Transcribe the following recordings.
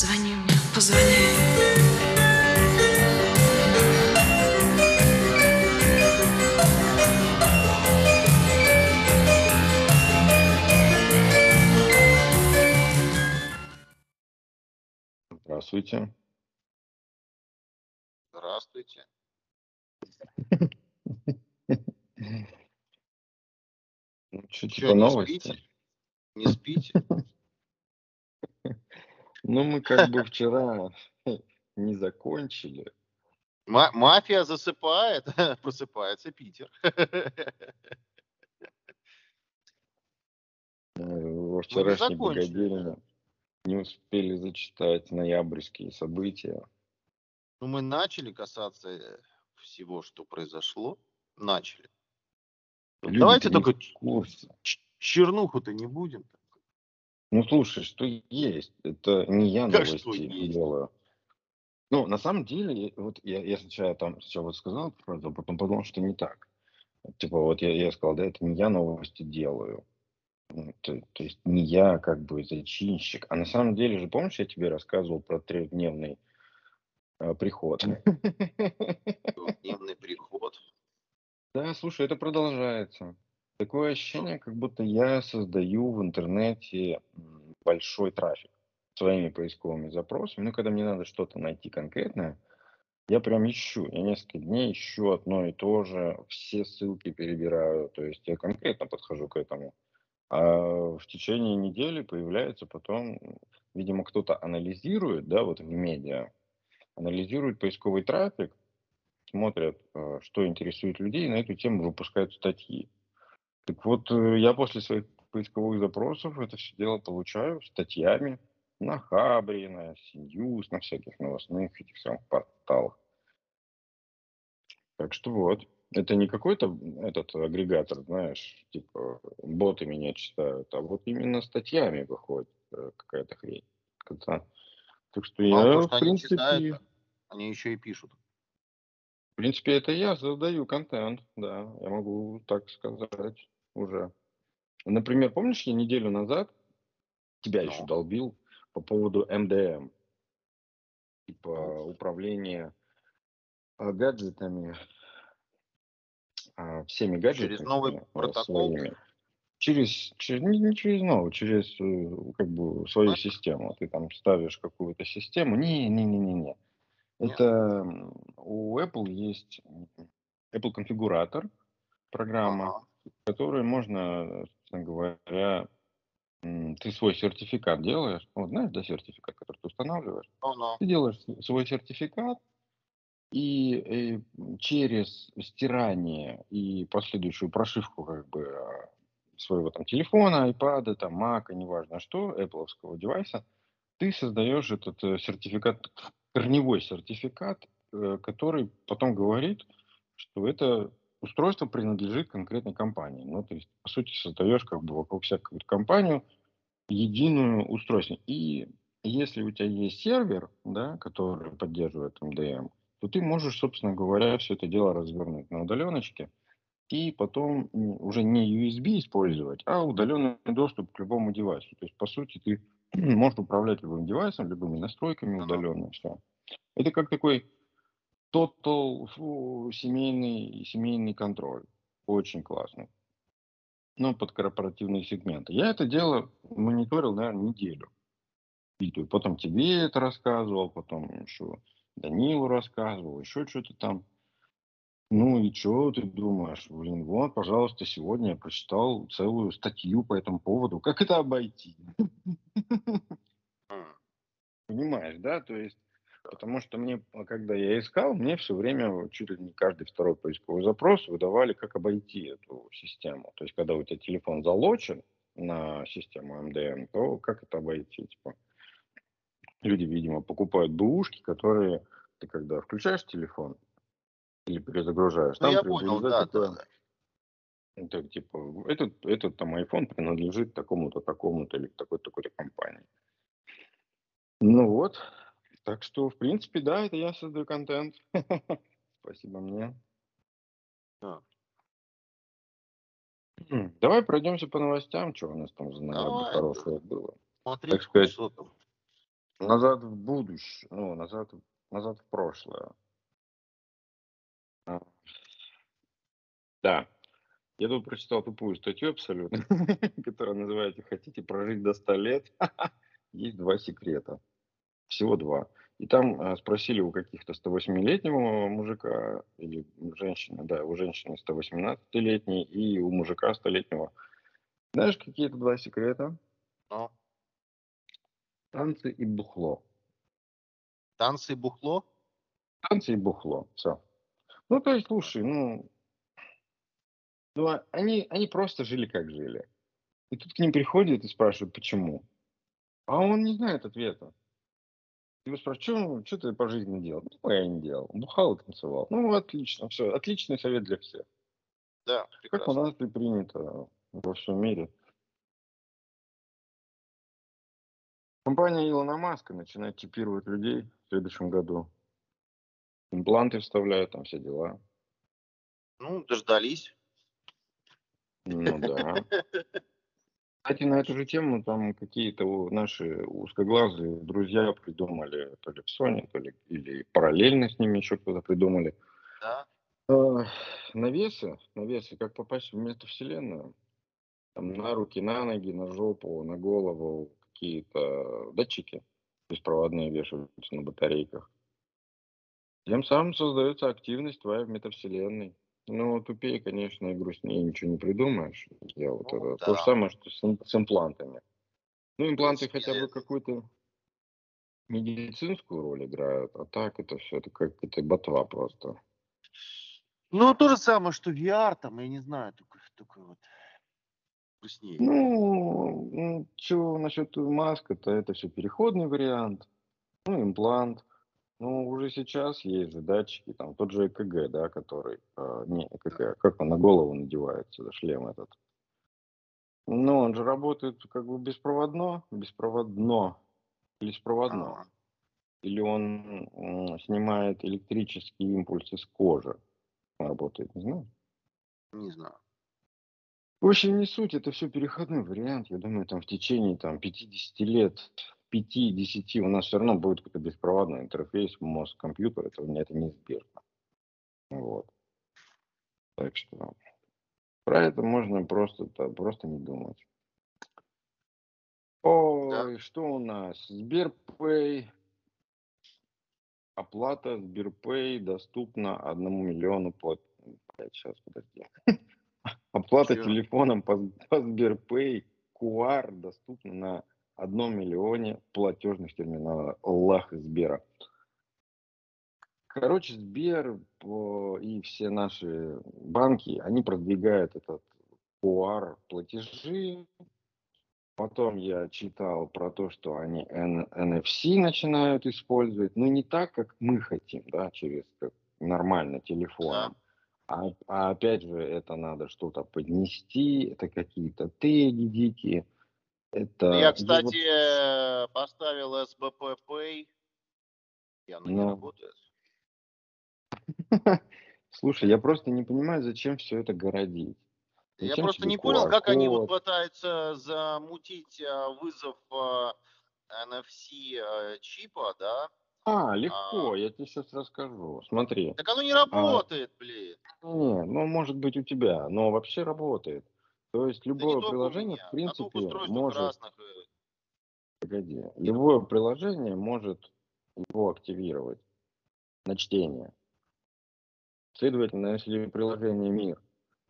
Позвони мне, позвони. Здравствуйте. Здравствуйте. Ну, что, типа не новости? спите? Не спите? Ну, мы как бы вчера не закончили. Ма- мафия засыпает, просыпается Питер. Э, Во вчерашней богадельне не успели зачитать ноябрьские события. Ну, мы начали касаться э, всего, что произошло. Начали. Люди-то Давайте только чернуху-то не будем. Ну, слушай, что есть? Это не я Как что новости есть? делаю. Ну, на самом деле, вот я, я сначала там сначала вот сказал эту фразу, а потом подумал, что не так. Типа, вот я, я сказал, да, это не я новости делаю. То, то есть не я как бы зачинщик. А на самом деле же, помнишь, я тебе рассказывал про трехдневный э, приход? Дневный приход. Да, слушай, это продолжается. Такое ощущение, как будто я создаю в интернете большой трафик своими поисковыми запросами. Ну, когда мне надо что-то найти конкретное, я прям ищу. Я несколько дней ищу одно и то же, все ссылки перебираю. То есть я конкретно подхожу к этому. А в течение недели появляется потом, видимо, кто-то анализирует, да, вот в медиа, анализирует поисковый трафик, смотрят, э, что интересует людей, и на эту тему выпускают статьи. Так вот, э, я после своих поисковых запросов это все дело получаю статьями на Хабре, на CNews, на всяких новостных этих самых порталах. Так что вот. Это не какой-то этот агрегатор, знаешь, типа боты меня читают, а вот именно статьями выходит э, какая-то хрень. Как-то- Так что Мало я, того, в что они принципе, читают, они еще и пишут. в принципе, это я создаю контент, да, я могу так сказать уже. Например, помнишь, я неделю назад тебя еще Ну. долбил по поводу МДМ, типа управления а, гаджетами, а, всеми гаджетами Через новый э, протокол? своими. Через, через не, не через новый, через э, как бы свою А? систему. Ты там ставишь какую-то систему. Не, не, не, не, не. Нет. Это у Apple есть Apple конфигуратор, программа, Ага. Которой можно, собственно говоря, ты свой сертификат делаешь. Вот знаешь, да, сертификат, который ты устанавливаешь? Ну-ну. Ты делаешь свой сертификат, и э, через стирание и последующую прошивку как бы а, своего там телефона, айпада, там, мака, неважно что, Apple девайса, ты создаешь этот э, сертификат, корневой сертификат, э, который потом говорит, что это устройство принадлежит конкретной компании. Ну, то есть, по сути, создаешь как бы вокруг себя какую-то компанию единую устройство. И если у тебя есть сервер, да, который поддерживает MDM, то ты можешь, собственно говоря, все это дело развернуть на удаленочке и потом уже не USB использовать, а удаленный доступ к любому девайсу. То есть, по сути, ты можешь управлять любым девайсом, любыми настройками удаленно. Все. Это как такой total фу, семейный, семейный контроль. Очень классно. Ну, под корпоративные сегменты. Я это дело мониторил, наверное, неделю. То- потом тебе это рассказывал, потом еще Данилу рассказывал, еще что-то там. Ну и что ты думаешь? Блин, вот, пожалуйста, сегодня я прочитал целую статью по этому поводу. Как это обойти? Понимаешь, да? То есть, потому что мне, а, когда я искал, мне все время чуть ли не каждый второй поисковый запрос выдавали, как обойти эту систему. То есть, когда у тебя телефон залочен на систему МДМ, то как это обойти? Типа, люди, видимо, покупают бэушки, которые ты когда включаешь телефон или перезагружаешь, Ну, там я понял, да, такое, да, да. это, типа, этот, этот там iPhone принадлежит такому-то, такому-то или такой-то, такой-то компании. Ну вот, так что, в принципе, да, это я создаю контент. Спасибо мне. Да. Давай пройдемся по новостям, что у нас там за Давай. хорошего было. Смотри, Так сказать, что там. Назад в будущее, ну, назад, назад в прошлое. А, Да. Я тут прочитал тупую статью абсолютно, которая называется «Хотите прожить до 100 лет?» Есть два секрета. Всего два. И там а, спросили у каких-то 108-летнего мужика или женщины, да, у женщины 118-летней и у мужика 100-летнего. Знаешь, какие это два секрета? Ну, Танцы и бухло. танцы и бухло? Танцы и бухло. Все. Ну, то есть, слушай, ну, ну а они, они просто жили, как жили. И тут к ним приходят и спрашивают, почему. А он не знает ответа. Его спрашивают, что, ты по жизни делал? Ну, я не делал. Бухал и танцевал. Ну, отлично, все. Отличный совет для всех. Да, Как у прекрасно. нас и принято во всем мире. Компания Илона Маска начинает чипировать людей в следующем году. Импланты вставляют, там все дела. Ну, дождались. Ну да. Кстати, на эту же тему там какие-то наши узкоглазые друзья придумали, то ли в Sony, то ли или параллельно с ними еще кто-то придумали. Да. э, Навесы, навесы, как попасть в метавселенную. Там на руки, на ноги, на жопу, на голову какие-то датчики беспроводные вешаются на батарейках. Тем самым создается активность твоя в метавселенной. Ну, тупее, конечно, и грустнее ничего не придумаешь. Я вот Ну, это, То же да. самое, что с, с имплантами. Ну, импланты хотя бы это- какую-то медицинскую роль играют, а так это все это как-то ботва просто. Ну, то же самое, что VR, там, я не знаю, только, только вот грустнее. Ну, ну что насчет маска-то, это все переходный вариант. Ну, имплант. Ну, уже сейчас есть же датчики, там тот же ЭКГ, да, который, э, не ЭКГ, как он на голову надевается, да, шлем этот. Ну, он же работает как бы беспроводно, беспроводно, или спроводно. Ага. Или он м, снимает электрические импульсы с кожи. Работает, не знаю. Не знаю. В общем, не суть, это все переходной вариант. Я думаю, там в течение там, 50 лет, 5-10 у нас все равно будет какой-то беспроводной интерфейс, мозг, компьютер, это, это неизбежно. Вот. Так что про это можно просто, да, просто не думать. Ой, что у нас? Сберпэй. Оплата Сберпэй доступна одному миллиону плат... Блядь, сейчас, подожди. Оплата Чё? телефоном по, по Сберпэй QR доступна на одном миллионе платежных терминалах Сбера. Короче, Сбер по- и все наши банки, они продвигают этот QR платежи. Потом я читал про то, что они NFC начинают использовать, но не так, как мы хотим, да, через как нормально телефоном. А, а опять же, это надо что-то поднести, это какие-то теги дикие. Это Я, вот- кстати, э, поставил SBP Pay. И оно не Ну. работает. Слушай, я просто не понимаю, зачем все это городить. Я Зачем просто тебе не понял, как они вот пытаются замутить э, вызов э, NFC э, чипа, да? А, легко, я тебе сейчас расскажу. Смотри. Так оно не работает, блин. Не, ну, может быть, у тебя, но вообще работает. То есть Да любое у приложение, меня, в принципе, может... разных. э, Погоди. Любое приложение может его активировать на чтение. Следовательно, если приложение МИР,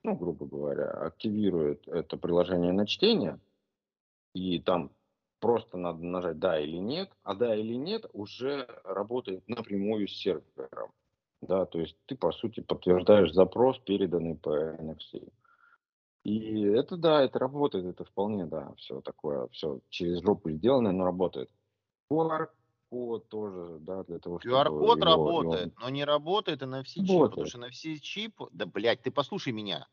ну, грубо говоря, активирует это приложение на чтение, и там просто надо нажать «да» или «нет», а «да» или «нет» уже работает напрямую с сервером. Да, то есть ты, по сути, подтверждаешь запрос, переданный по NFC. И это да, это работает, это вполне, да, все такое, все через жопу сделано, но работает. QR-код тоже, да, для того, чтобы... QR-код работает, его- но не работает NFC чип, Работает. потому что NFC чип... Да, блядь, ты послушай меня.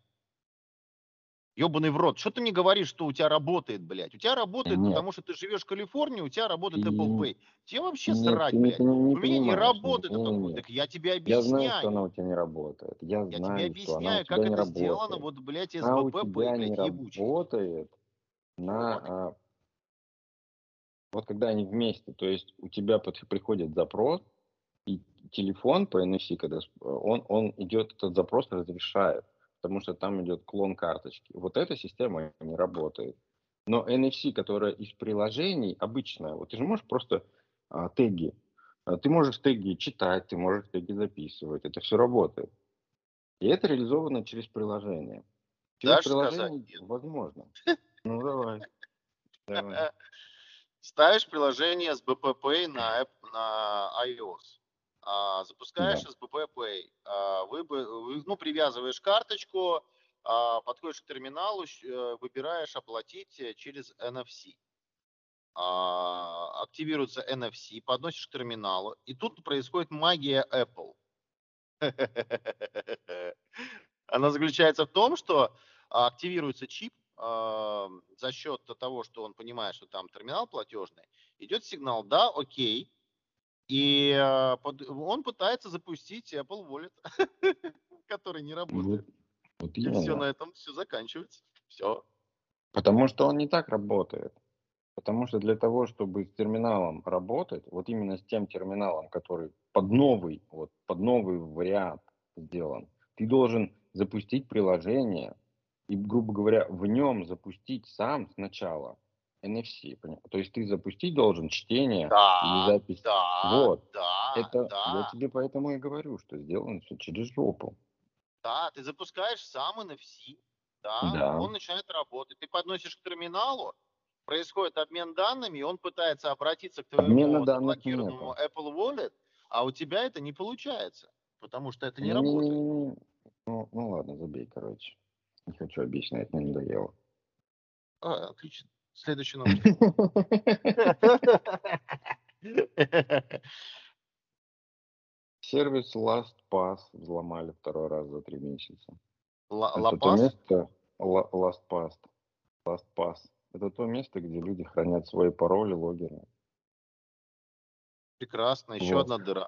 Ёбаный в рот. Что ты мне говоришь, что у тебя работает, блядь? У тебя работает, Нет. потому что ты живешь в Калифорнии, у тебя работает Apple Pay. Тебе вообще Нет, срать, ты не, блядь. ты не, не У меня не работает не, это. не, хуй. не. Так я тебе Я объясняю. знаю, что она у тебя не работает. Я, Я тебе знаю, что она объясняю, как не это сделано, работает. вот, блядь, СБП, тебя не блядь, ебучий. работает на, Вот. а, Вот когда они вместе, то есть у тебя приходит запрос, и телефон по NFC, когда он, он идет, этот запрос разрешает, потому что там идет клон карточки. Вот эта система не работает. Но NFC, которая из приложений, обычная, вот ты же можешь просто а, теги, а, ты можешь теги читать, ты можешь теги записывать, это все работает. И это реализовано через приложение. Через Дашь приложение сказать? возможно. Ну давай. давай. Ставишь приложение с на, app, на iOS. А, запускаешь Да. SBP Pay. А, вы, ну, привязываешь карточку, а, подходишь к терминалу, э, выбираешь оплатить э, через NFC. А, активируется NFC, подносишь к терминалу, и тут происходит магия Apple. Она заключается в том, что активируется чип а, за счет того, что он понимает, что там терминал платежный, идет сигнал «да, окей», и а, он пытается запустить Apple Wallet, который не Вот, работает. вот И все на этом все заканчивается. Все. Потому что он не так работает. Потому что для того, чтобы с терминалом работать, вот именно с тем терминалом, который под новый, вот под новый вариант сделан, ты должен запустить приложение и, грубо говоря, в нем запустить сам сначала NFC. То есть ты запустить должен чтение Да, запись. да, Вот. да, Это я да, тебе поэтому и говорю, что сделано все через жопу. да. Ты запускаешь сам NFC, да, Да. он начинает работать. Ты подносишь к терминалу, происходит обмен данными, и он пытается обратиться к твоему заблокированному нету. Apple Wallet, а у тебя это не получается, потому что это не работает. Не-не-не-не. Ну, ну ладно, забей, короче. Не хочу объяснять, мне надоело. А, отлично. Следующая новость. Сервис LastPass взломали второй раз за три месяца. Это то место, LastPass, LastPass. Это то место, где люди хранят свои пароли, логины. Прекрасно. Еще одна дыра.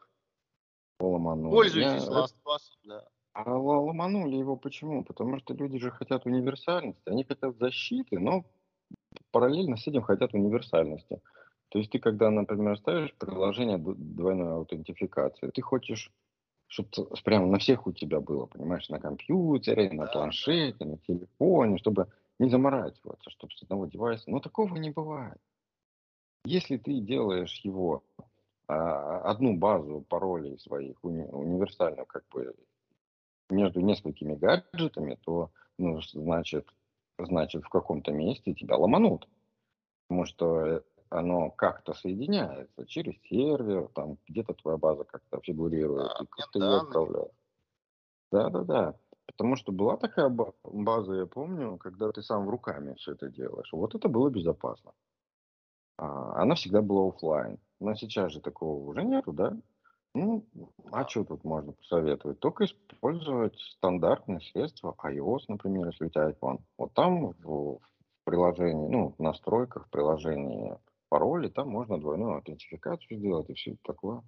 Ломанули. Пользуйтесь LastPass. Да. А ломанули его почему? Потому что люди же хотят универсальности. Они хотят защиты, но параллельно с этим хотят универсальности. То есть ты, когда, например, ставишь приложение двойной аутентификации, ты хочешь, чтобы прямо на всех у тебя было, понимаешь, на компьютере, на планшете, на телефоне, чтобы не заморачиваться, чтобы с одного девайса. Но такого не бывает. Если ты делаешь его а, одну базу паролей своих, уни- универсальную, как бы между несколькими гаджетами, то, ну, значит, значит, в каком-то месте тебя ломанут. Потому что оно как-то соединяется через сервер, там где-то твоя база как-то фигурирует, Да, и как ты обмен ее отправляешь. Да-да-да. Потому что была такая ба- база, я помню, когда ты сам руками все это делаешь. Вот это было безопасно. А, она всегда была оффлайн. Но сейчас же такого уже нету, да? Ну, а Да. что тут можно посоветовать? Только использовать стандартные средства, iOS, например, если у тебя iPhone. Вот там в, в приложении, ну, в настройках в приложении пароли, там можно двойную аутентификацию сделать и все такое.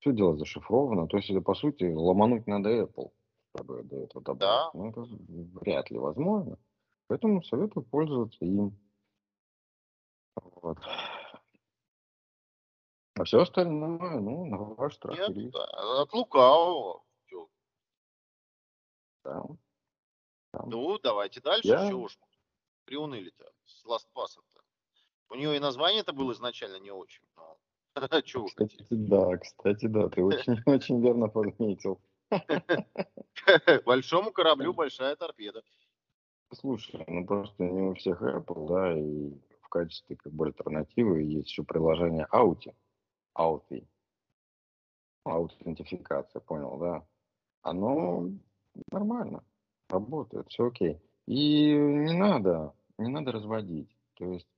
Все дело зашифровано. То есть это, по сути, ломануть надо Apple, чтобы до этого добраться. Да. Но это вряд ли возможно. Поэтому советую пользоваться им. Вот. А все остальное, ну, на ваш страх и Нет, риск. да, от лукавого. Да. Да. Ну, давайте дальше. Я- Чего уж приуныли-то с LastPass-то. У нее и название-то было изначально не очень. но Чего Кстати, да, кстати, да, ты очень, очень верно подметил. Большому кораблю большая торпеда. Слушай, ну просто не у всех Apple, да, и в качестве как бы альтернативы есть еще приложение Auti. Auti. Аутентификация, понял, да. Оно нормально, работает, все окей. И не надо, не надо разводить. То есть,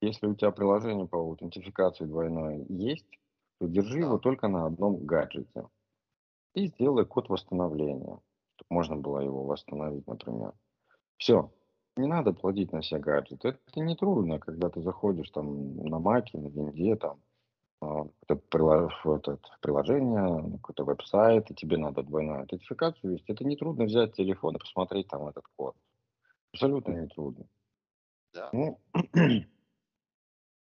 если у тебя приложение по аутентификации двойной есть, то держи его только на одном гаджете. И сделай код восстановления, чтобы можно было его восстановить, например. Все. Не надо платить на все гаджеты. Это не трудно, когда ты заходишь там на маке, на винде, там, какое-то в этот, приложение, какой-то веб-сайт, и тебе надо двойную аутентификацию вести. Это не трудно взять телефон и посмотреть там этот код. Абсолютно не трудно. Да. Ну,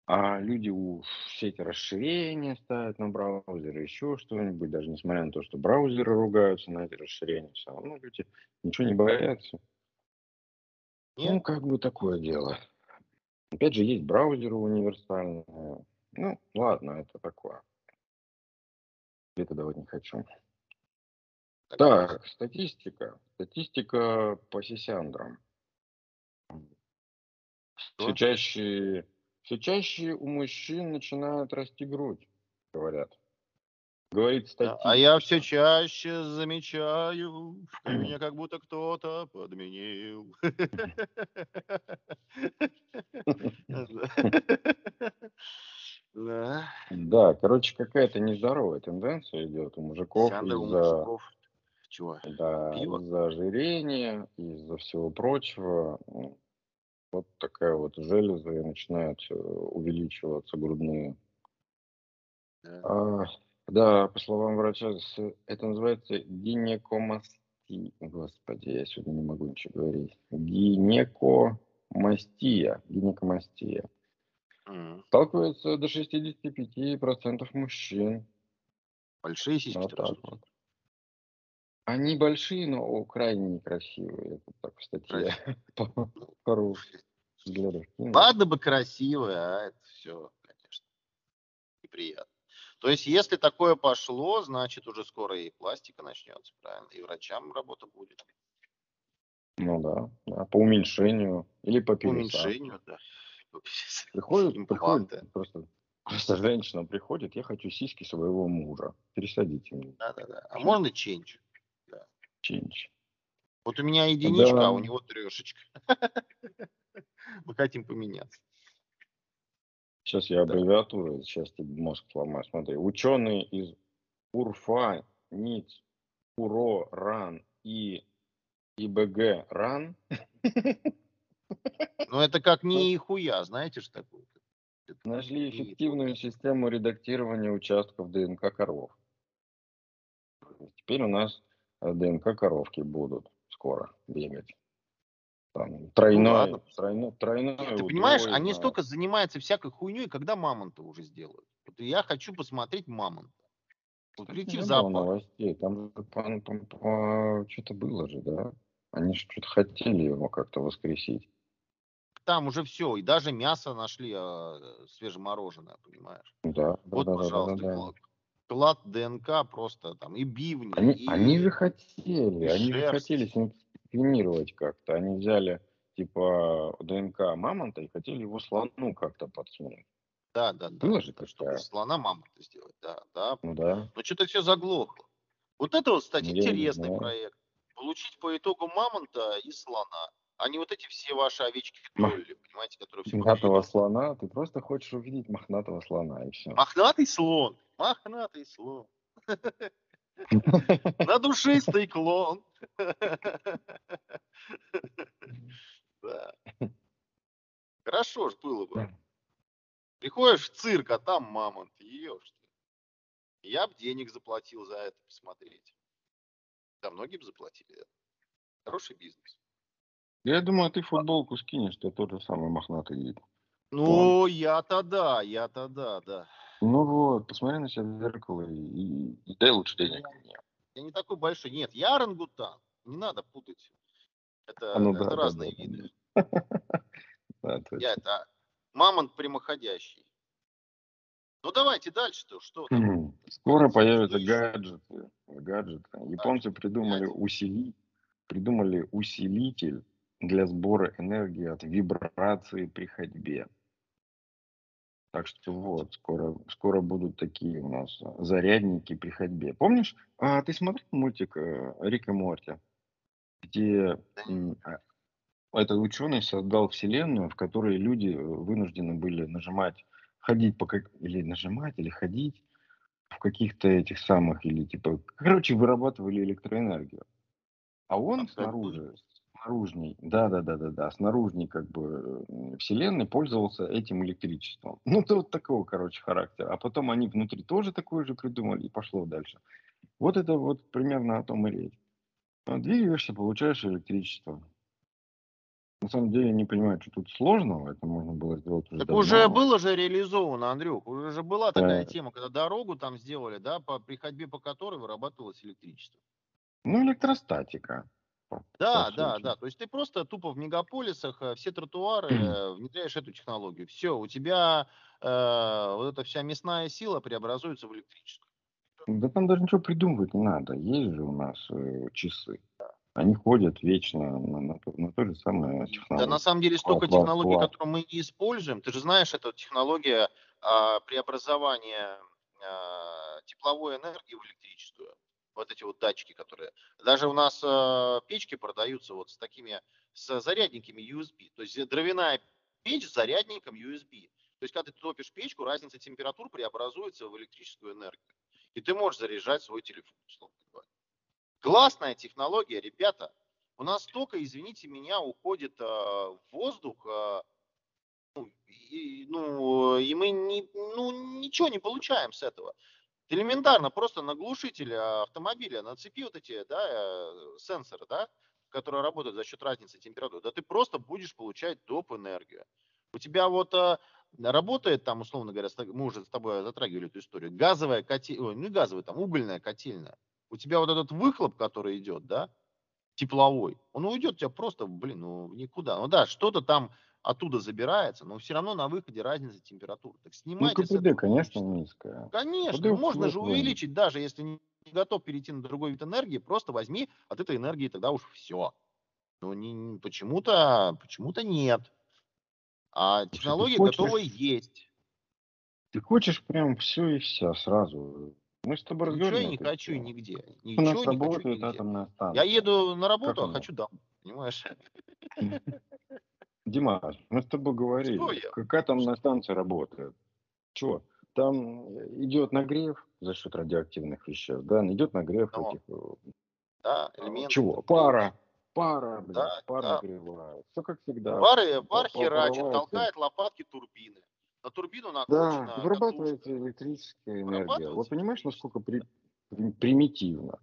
А люди у все эти расширения ставят на браузеры, еще что-нибудь, даже несмотря на то, что браузеры ругаются на эти расширения, все равно люди ничего не боятся. Ну, Нет? как бы такое дело. Опять же, есть браузеры универсальные. Ну, ладно, это такое. Это давать не хочу. Так, статистика. Статистика по сисяндрам. Все чаще, все чаще у мужчин начинает расти грудь, говорят. Говорит Да, А я все статистика. чаще замечаю, что меня как будто кто-то подменил. Да. Да, короче, какая-то нездоровая тенденция идет у мужиков у из-за мужиков. Чего? да, Пиво? из-за ожирения, из-за всего прочего. Ну, Вот такая вот железа и начинают э, увеличиваться грудные. Да. А, да, по словам врача, это называется гинекомастия. Господи, я сегодня не могу ничего говорить. Гинекомастия. Гинекомастия. М. Сталкивается до 65% мужчин. Большие сиськи Вот так растут. вот. Они большие, но крайне некрасивые. Это так в статье по- взглядов. Ладно бы красивые, а это все, конечно, неприятно. То есть, если такое пошло, значит, уже скоро и пластика начнется, правильно? И врачам работа будет. Ну да, да, по уменьшению или по По пересадке. уменьшению, да. Приходит, Импланты. приходит просто, просто женщина приходит, я хочу сиськи своего мужа. Пересадите мне. Да-да-да. А можно ченч? Чинч. Вот у меня единичка, Да. а у него трешечка. Мы хотим поменяться. Сейчас я аббревиатуры, сейчас тебе мозг сломаю. Смотри, ученые из УРФА, НИЦ, УРО, РАН и ИБГ РАН Но это как ни хуя, знаете что такое? Нашли не- эффективную систему редактирования участков ДНК коров. Теперь у нас э, ДНК коровки будут скоро бегать. Там, Ну ладно. тройной, тройной Нет, ты понимаешь, удвоено. они столько занимаются всякой хуйней, когда мамонта уже сделают. Вот я хочу посмотреть мамонта. Вот прийти не в было зоопарк. новостей. Там, что-то было же, да? Они же что-то хотели его как-то воскресить. Там уже все, и даже мясо нашли э, свежемороженое, понимаешь? Да, да, Вот, да, да, да, пожалуйста, да. кла- клад ДНК просто там и бивни, Они, и они же хотели, и они же хотели синтезировать как-то. Они взяли типа ДНК мамонта и хотели его слону как-то подсунуть. да, да, да, Было же да, такая. слона мамонта сделать, да, да. Ну да. Но что-то все заглохло. Вот это вот, кстати, я интересный проект. Получить по итогу мамонта и слона, а не вот эти все ваши овечки тролли, понимаете, которые все Мохнатого слона. Ты просто хочешь увидеть мохнатого слона и все. Мохнатый слон, мохнатый слон. На душистый клон. Да. Хорошо ж было бы. Приходишь в цирк, а там мамонт. Ешь ты. Я бы денег заплатил за это посмотреть. Да, многие бы заплатили. Хороший бизнес. Я думаю, ты футболку скинешь, ты тот же самый мохнатый вид. Ну, я-то да, я-то да, да. Ну вот, посмотри на себя в зеркало и, и- и дай лучше денег мне. Я не такой большой. Нет, я орангутан. Не надо путать. Это, А, ну это да, разные да, виды. Да. Я это мамонт прямоходящий. Ну давайте дальше-то. Что там? Хм. Скоро появятся гаджеты. гаджеты. Японцы придумали, гаджеты. усили... придумали усилитель для сбора энергии от вибрации при ходьбе. Так что вот, скоро, скоро будут такие у нас а, зарядники при ходьбе. Помнишь, а, ты смотрел мультик э, Рик и Морти, где а, этот ученый создал вселенную, в которой люди э, вынуждены были нажимать, ходить по как или нажимать, или ходить в каких-то этих самых, или типа, короче, вырабатывали электроэнергию. А он снаружи, снаружней, да, да, да, да, да, снаружней как бы вселенной пользовался этим электричеством. Ну, то вот такого, короче, характера. А потом они внутри тоже такое же придумали, и пошло дальше. Вот это вот примерно о том и речь. А, Двигаешься, получаешь электричество. на самом деле не понимаю, что тут сложного. Это можно было сделать уже Так давно. уже было же реализовано, Андрюх, уже же была такая Да. тема, когда дорогу там сделали, да, по, при ходьбе по которой вырабатывалось электричество. Ну, электростатика. Да, да, да. То есть ты просто тупо в мегаполисах э, все тротуары э, внедряешь эту технологию. Все, у тебя э, вот эта вся мясная сила преобразуется в электрическую. Да там даже ничего придумывать не надо. Есть же у нас э, часы. Они ходят вечно на, на то- на той же самой Да технологии. на самом деле столько технологий, которые мы не используем. Ты же знаешь, это технология а, преобразования а, тепловой энергии в электрическую. Вот эти вот датчики, которые... Даже у нас а, печки продаются вот с такими, с зарядниками USB. То есть дровяная печь с зарядником USB. То есть когда ты топишь печку, разница температур преобразуется в электрическую энергию. И ты можешь заряжать свой телефон. условно. Классная технология, ребята. У нас столько, извините меня, уходит э, воздух, э, ну, и, ну, и мы не, ну, ничего не получаем с этого. Элементарно, просто на глушитель автомобиля нацепи вот эти да, э, сенсоры, да, которые работают за счет разницы температуры, да ты просто будешь получать доп. энергию. У тебя вот э, работает там, условно говоря, мы уже с тобой затрагивали эту историю, газовая котельная, ну не газовая, там угольная котельная. У тебя вот этот выхлоп, который идет, да, тепловой, он уйдет у тебя просто, блин, ну никуда. Ну да, что-то там оттуда забирается, но все равно на выходе разница температур. Так Ну, снимайте с КПД, конечно, низкое. Конечно, КПД можно же увеличить, даже если не готов перейти на другой вид энергии, просто возьми от этой энергии тогда уж все. Но не, почему-то, почему-то нет. А ты технология хочешь- готова есть. Ты хочешь прям все и вся сразу. Мы с тобой Ничего я не хочу тему. нигде. У нас Ничего не хочу работает нигде. атомная Я еду на работу, а хочу домой. Понимаешь? Димас, мы с тобой говорили, Что я? как атомная станция работает. Че? Там идет нагрев за счет радиоактивных веществ, да, идет нагрев Но. этих э, Да, элементы. чего? Пара, пара, блядь, Да, пар да. нагревает. Все как всегда. Пары, пар по- херачит, толкает лопатки турбины. На турбину Да, накручена вырабатывается катушка. электрическая энергия. Вот понимаешь, насколько при- примитивно?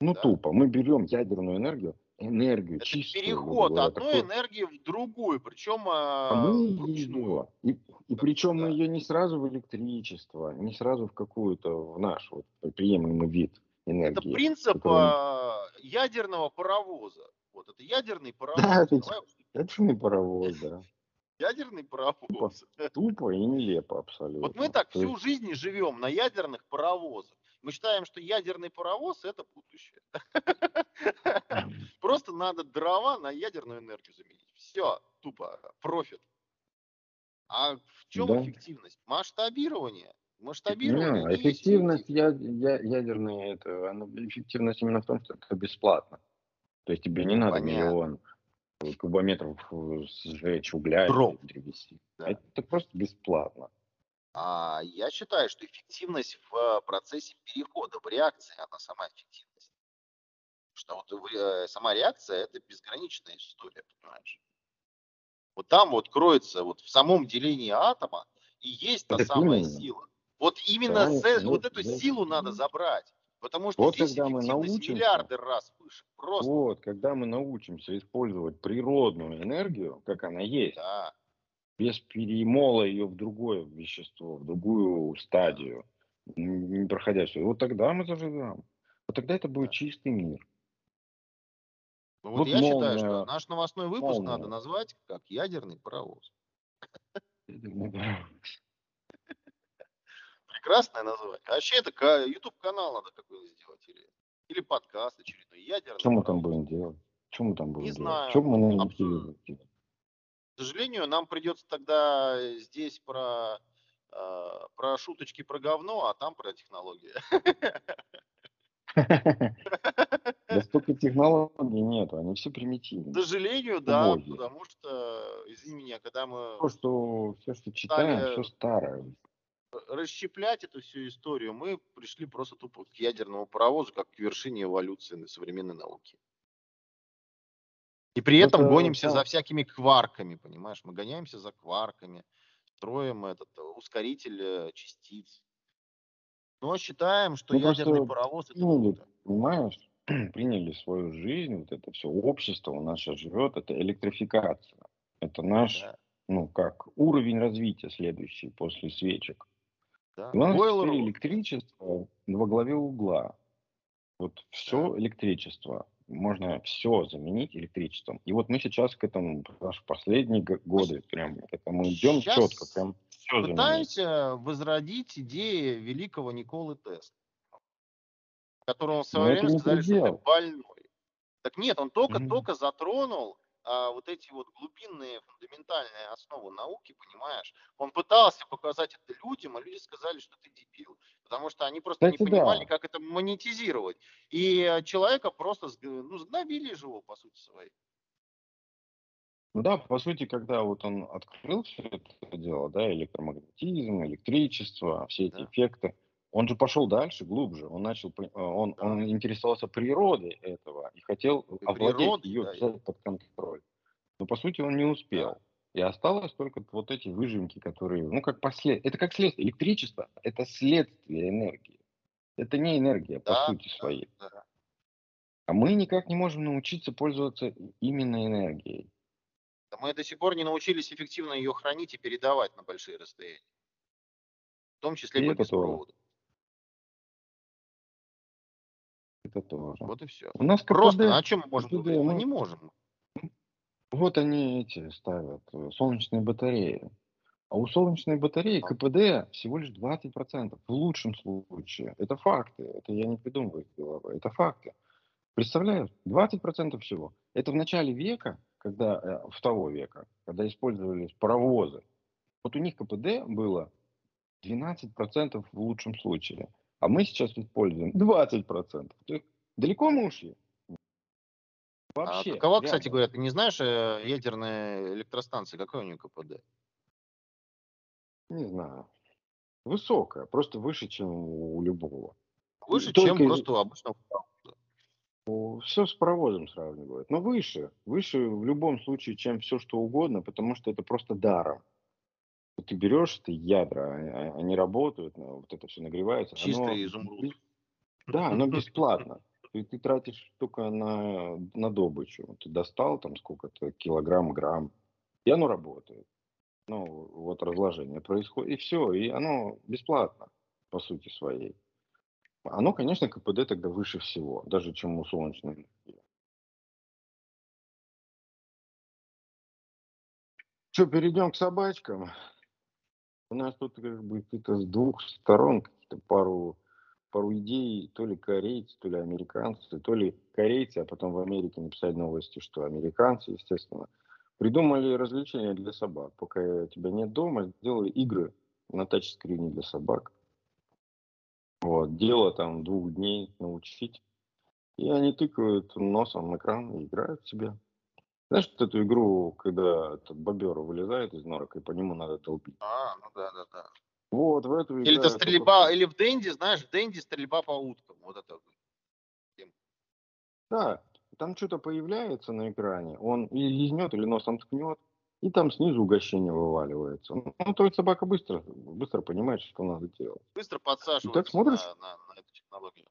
Ну Да. тупо. Мы берем ядерную энергию, энергию Это чистую. переход говоря, одной такой- энергии в другую, причем А а, мы вручную. ее, и, и Да, причем мы да. ее не сразу в электричество, не сразу в какую-то, в наш вот приемлемый вид Это энергии. принцип который- а, ядерного паровоза. Вот это ядерный паровоз. Да, это- Давай Это не паровоз, да. Ядерный паровоз. Тупо и нелепо абсолютно. Вот мы так всю жизнь живем на ядерных паровозах. Мы считаем, что ядерный паровоз это будущее. Просто надо дрова на ядерную энергию заменить. Все, тупо, профит. А в чем Да. эффективность? Масштабирование. Масштабирование. Не, эффективность я, я, ядерная, это, она, эффективность именно в том, что это бесплатно. То есть тебе не надо Понятно. миллион кубометров э, сжечь угля Дров. привезти. Да. Это просто бесплатно. А я считаю, что эффективность в э, процессе перехода, в реакции, она сама эффективность. Что вот ре- сама реакция это безграничная история, понимаешь? Вот там вот кроется, вот в самом делении атома и есть та Так самая именно. сила. Вот именно с э- ну, вот эту да. силу надо забрать. Потому что Вот здесь когда мы научимся- миллиарды раз выше. Просто. Вот, когда мы научимся использовать природную энергию, как она есть, Да. Без перемола ее в другое вещество, в другую стадию, не проходя все, вот тогда мы заживем. Вот тогда это будет чистый мир. Ну вот Вот я считаю, что молния- наш новостной выпуск молния. надо назвать как ядерный паровоз. Прекрасное название. А вообще это ка- YouTube канал надо какой-то сделать или, или подкаст очередной. Ядерный Что мы там паровоз. будем делать? Что мы там будем Не делать? знаю. Что мы. YouTube делать? К сожалению, нам придется тогда здесь про, э, про шуточки про говно, а там про технологии. Да столько технологий нету, они все К примитивные. сожалению, да, потому что, извини меня, когда мы То, что все, что читаем, все старое. расщеплять эту всю историю, мы пришли просто тупо к ядерному паровозу, как к вершине эволюции на современной науки. И при этом Это гонимся да. за всякими кварками, понимаешь? Мы гоняемся за кварками, строим этот ускоритель э, частиц. Но считаем, что Мы ядерный просто паровоз это кинули, круто. понимаешь? приняли свою жизнь, вот это все общество у нас сейчас живет, это электрификация. Это наш, Да, ну как, уровень развития следующий после свечек. да. У нас Бойлер электричество во главе угла. Вот Да. все электричество. Можно все заменить электричеством. И вот мы сейчас к этому, в последние годы, прям к этому идем четко, сейчас прям все заменить. пытаемся возродить идеи великого Николы Тесла, которому в свое время сказали, что ты предел. больной. Так нет, он только, Мгм. только затронул а, вот эти вот глубинные, фундаментальные основы науки, понимаешь? Он пытался показать это людям, а люди сказали, что ты дебил. Потому что они просто не Кстати, понимали, да. как это монетизировать. И э, человека просто ну, сгнобили живого, по сути своей. Ну да, по сути, когда вот он открыл все это дело, да, электромагнетизм, электричество, все эти Да. эффекты, он же пошел дальше, глубже. Он начал, э, он, Да. он интересовался природой этого и хотел И овладеть природы, ее, да, взять под контроль. Но по сути он не успел. И осталось только вот эти выжимки, которые, ну как послед... это как следствие. Электричество – это следствие энергии. Это не энергия по да, сути да, своей. да. А мы никак не можем научиться пользоваться именно энергией. Да Мы до сих пор не научились эффективно ее хранить и передавать на большие расстояния. В том числе И по беспроводу. Это тоже. Вот и все. У нас Просто, КПД, а о чем мы можем КПД, говорить? Мы ну, не можем. Вот они эти ставят, э, солнечные батареи. А у солнечной батареи. КПД всего лишь 20%, в лучшем случае. Это факты, это я не придумываю из головы, это факты. Представляю, 20% всего. Это в начале века, когда, э, в того века, когда использовались паровозы. Вот у них КПД было 12% в лучшем случае. А мы сейчас используем 20%. То есть далеко мы ушли? А Вообще. какова, кстати рядом. говоря, ты не знаешь э, ядерная электростанция, какой у нее КПД? Не знаю. Высокая, просто выше, чем у любого. Выше, только чем просто у обычного Все с паровозом сравнивают. Но выше. Выше в любом случае, чем все что угодно, потому что это просто даром. Ты берешь эти ядра, они, а- они работают, ну, вот это все нагревается. оно чистый изумруд. бес- Да, оно бесплатно. Ты, ты тратишь только на, на добычу. Ты достал там сколько-то килограмм, грамм, и оно работает. Ну, вот разложение происходит, и все, и оно бесплатно, по сути своей. Оно, конечно, КПД тогда выше всего, даже чем у солнечной энергии. Что, перейдем к собачкам? У нас тут как бы это с двух сторон какие-то пару, пару идей, то ли корейцы, то ли американцы, то ли корейцы, а потом в Америке написали новости, что американцы, естественно, придумали развлечения для собак. Пока тебя нет дома, сделали игры на тачскрине для собак. Вот, дело там двух дней научить. И они тыкают носом в экран и играют себе. Знаешь, вот эту игру, когда этот бобер вылезает из норок, и по нему надо долбить. А, ну да, да, да. Вот, в эту Или это только стрельба, в- или в Дэнди, знаешь, в Дэнди стрельба по уткам. Вот это. Да, там что-то появляется на экране, он или лизнет, или носом ткнет, и там снизу угощение вываливается. Ну, то есть собака быстро, быстро понимает, что надо делать. Быстро подсаживается смотришь? на, на- на эту технологию.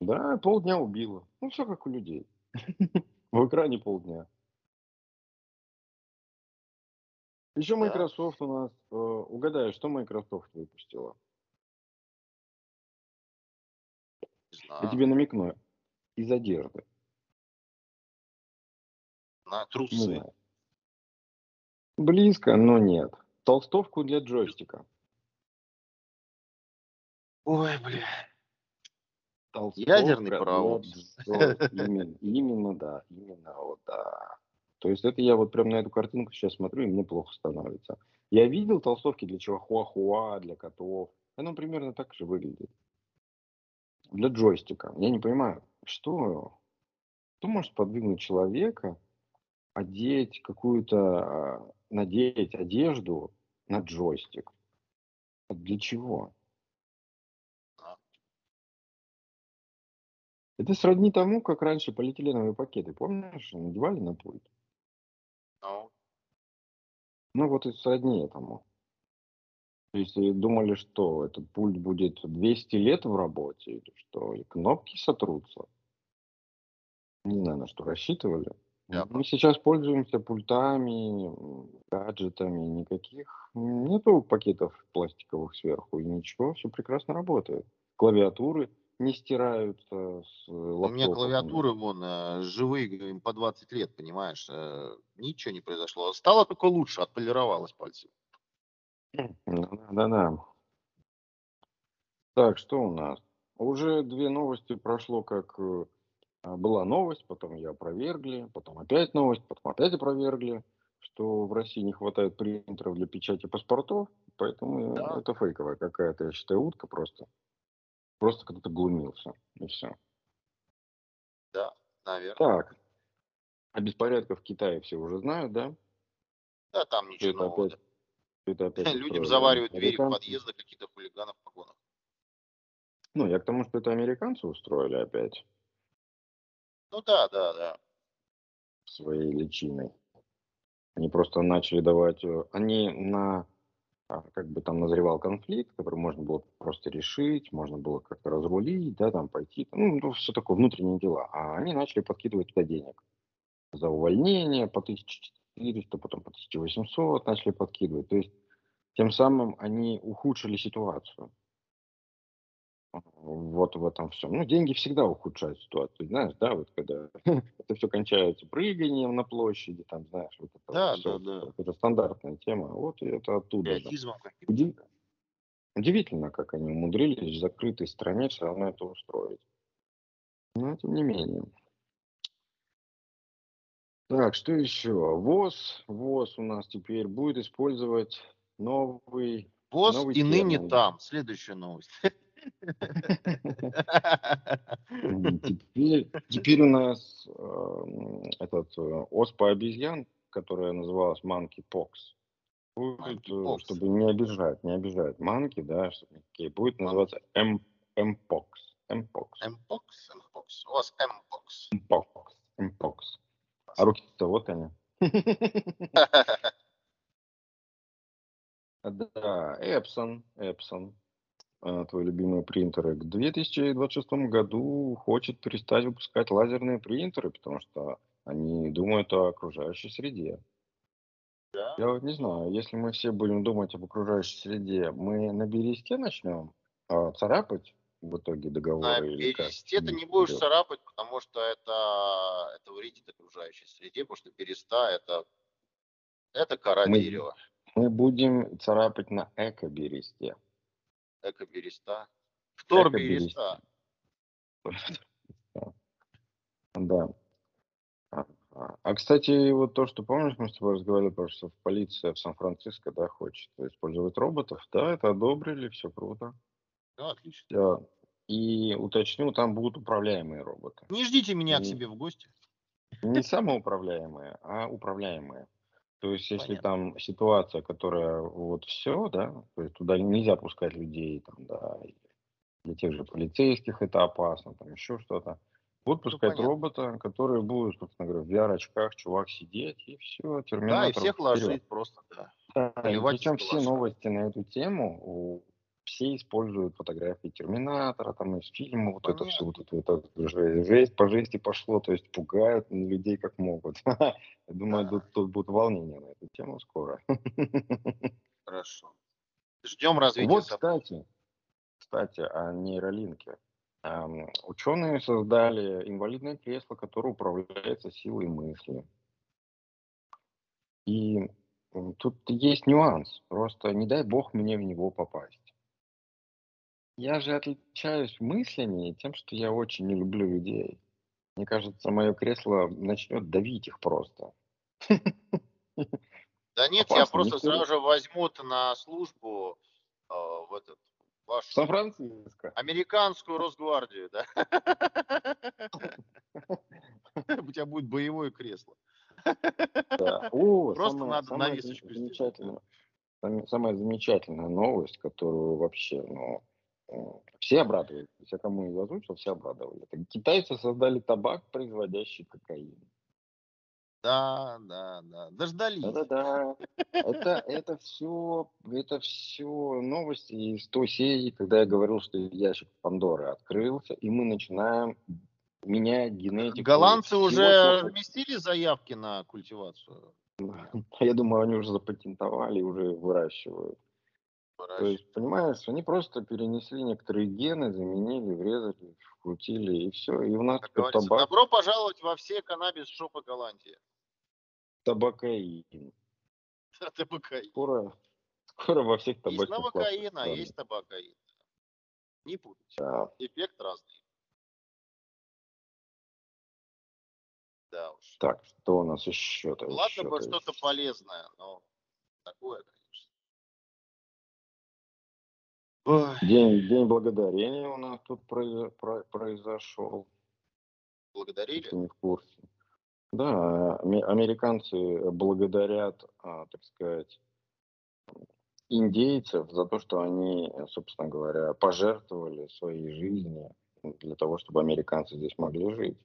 Да, полдня убила. Ну, все как у людей. В экране полдня. Еще Да. Microsoft у нас, э, угадай, что Microsoft выпустила? Не Я знаю. тебе намекну. Из одежды. На Не трусы. знаю. Близко, но нет. Толстовку для джойстика. Ой, бля. Толстовка Ядерный джой- Именно, именно, да. Именно, вот, да. То есть это я вот прям на эту картинку сейчас смотрю, и мне плохо становится. Я видел толстовки для чихуахуа, для котов. Оно примерно так же выглядит. Для джойстика. Я не понимаю, что, что может подвигнуть человека одеть какую-то, а, надеть одежду на джойстик? Для чего? А. Это сродни тому, как раньше полиэтиленовые пакеты, помнишь, надевали на пульт? Ну, Ну вот и сродни этому. То есть и думали, что этот пульт будет 200 лет в работе, или что, и кнопки сотрутся. Не знаю, на что рассчитывали. Я Мы сейчас пользуемся пультами, гаджетами, никаких нету пакетов пластиковых сверху, и ничего, все прекрасно работает. Клавиатуры не стираются с У меня клавиатуры вон э, живые, им по 20 лет, понимаешь? э, Ничего не произошло. Стало только лучше, отполировалось пальцы. Да-да-да. Так, что у нас? Уже две новости прошло, как э, а, была новость, потом ее опровергли, потом опять новость, потом опять опровергли, что в России не хватает принтеров для печати паспортов, поэтому Да. это фейковая какая-то, я считаю, утка просто. Просто кто-то глумился, и все. Да, наверное. Так, о беспорядках в Китае все уже знают, да? Да, там ничего это нового. опять, что это опять Людям заваривают двери в подъезды какие-то хулиганы в погонах. Ну, я к тому, что это американцы устроили опять Ну да, да, да. своей личиной. Они просто начали давать... э, Они на... а, Как бы там назревал конфликт, который можно было просто решить, можно было как-то разрулить, да, там пойти. Ну, ну все такое, внутренние дела. А они начали подкидывать туда денег. За увольнение по 1400, потом по 1800 начали подкидывать. То есть тем самым они ухудшили ситуацию. Вот в этом всем. Ну, деньги всегда ухудшают ситуацию, знаешь, да, вот когда это все кончается прыганием на площади, там, знаешь, вот это Да, всё, да, да. это стандартная тема, вот и это оттуда. же. Патриотизмом каким-то. Уди- Удивительно, как они умудрились в закрытой стране все равно это устроить. Но тем не менее. Так, что еще? ВОЗ. ВОЗ у нас теперь будет использовать новый... Босс Новый и ныне термин. там. Следующая новость. Теперь, теперь у нас эм, этот э, оспа обезьян, которая называлась monkeypox, будет, э, чтобы не обижать, не обижать манки, да, чтобы никакие, будет называться M, mpox, mpox, Мпокс, мпокс. У вас мпокс. mpox, mpox. А руки-то вот они. Да, Epson, Epson, э, твой любимый принтер, к 2026 году хочет перестать выпускать лазерные принтеры, потому что они думают о окружающей среде. Да. Я вот не знаю, если мы все будем думать об окружающей среде, мы на бересте начнем а, царапать в итоге На договоры как? бересте ты не будешь царапать, потому что это, это вредит окружающей среде, потому что береста это, это кора Мы- дерева. Мы будем царапать на эко-бересте. Эко-береста. Втор Эко-бересте. береста. Да. А, а, кстати, вот то, что помнишь, мы с тобой разговаривали, потому что в полиция в Сан-Франциско, да, хочет использовать роботов, да, это одобрили, все круто. Ну, отлично. Всё. И уточню, там будут управляемые роботы. Не ждите меня к Мгм. себе в гости. Не самоуправляемые, а управляемые. То есть, если Понятно. там ситуация, которая вот все, да, то есть туда нельзя пускать людей, там, да, и для тех же полицейских это опасно, там еще что-то. Будут Ну, пускать понятно. робота, который будет, собственно говоря, в VR-очках, чувак сидеть, и все, Да, терминатор. и всех ложить просто, да. поливать причем из все новости на эту тему, все используют фотографии Терминатора, там из фильма, вот это все, вот это, вот это жесть, по жести пошло, то есть пугают людей как могут. Я думаю, тут, тут будут волнения на эту тему скоро. Хорошо. Ждем развития Вот, кстати, кстати, о нейролинке. Эм, Ученые создали инвалидное кресло, которое управляется силой мысли. И тут есть нюанс. Просто не дай бог мне в него попасть. Я же отличаюсь мыслями тем, что я очень не люблю людей. Мне кажется, мое кресло начнет давить их просто. Да нет, Опасно, просто никто сразу же возьмут на службу э, в этот ваш Сан-Франциско. американскую Росгвардию, да? У тебя будет боевое кресло. Просто надо навесочку сделать, самая замечательная новость, которую вообще, ну, все обрадовались. Я кому ее озвучил, все обрадовали. Это китайцы создали табак, производящий кокаин. Да, да, да. Дождались. Да-да-да. Это, это все, это все новости из той серии, когда я говорил, что ящик Пандоры открылся, и мы начинаем менять генетику. Голландцы уже разместили заявки на культивацию? Я думаю, они уже запатентовали и уже выращивают. То есть, понимаешь, они просто перенесли некоторые гены, заменили, врезали, вкрутили, и все. И у нас Как говорится, табак, добро пожаловать во все каннабис-шопы Голландии. табакаин. Табакаин. Скоро, скоро во всех Есть табачных новокаин, а есть табакаин. Не путайте. Да. Эффект разный. Да уж. Так, что у нас еще-то? Ладно бы еще-то, что-то полезное, но такое, конечно. Ой, День, день благодарения у нас тут произо- про- произошел, благодарили? не в курсе. Да, аме- американцы благодарят, а, так сказать, индейцев за то, что они, собственно говоря, пожертвовали своей жизнью для того, чтобы американцы здесь могли жить.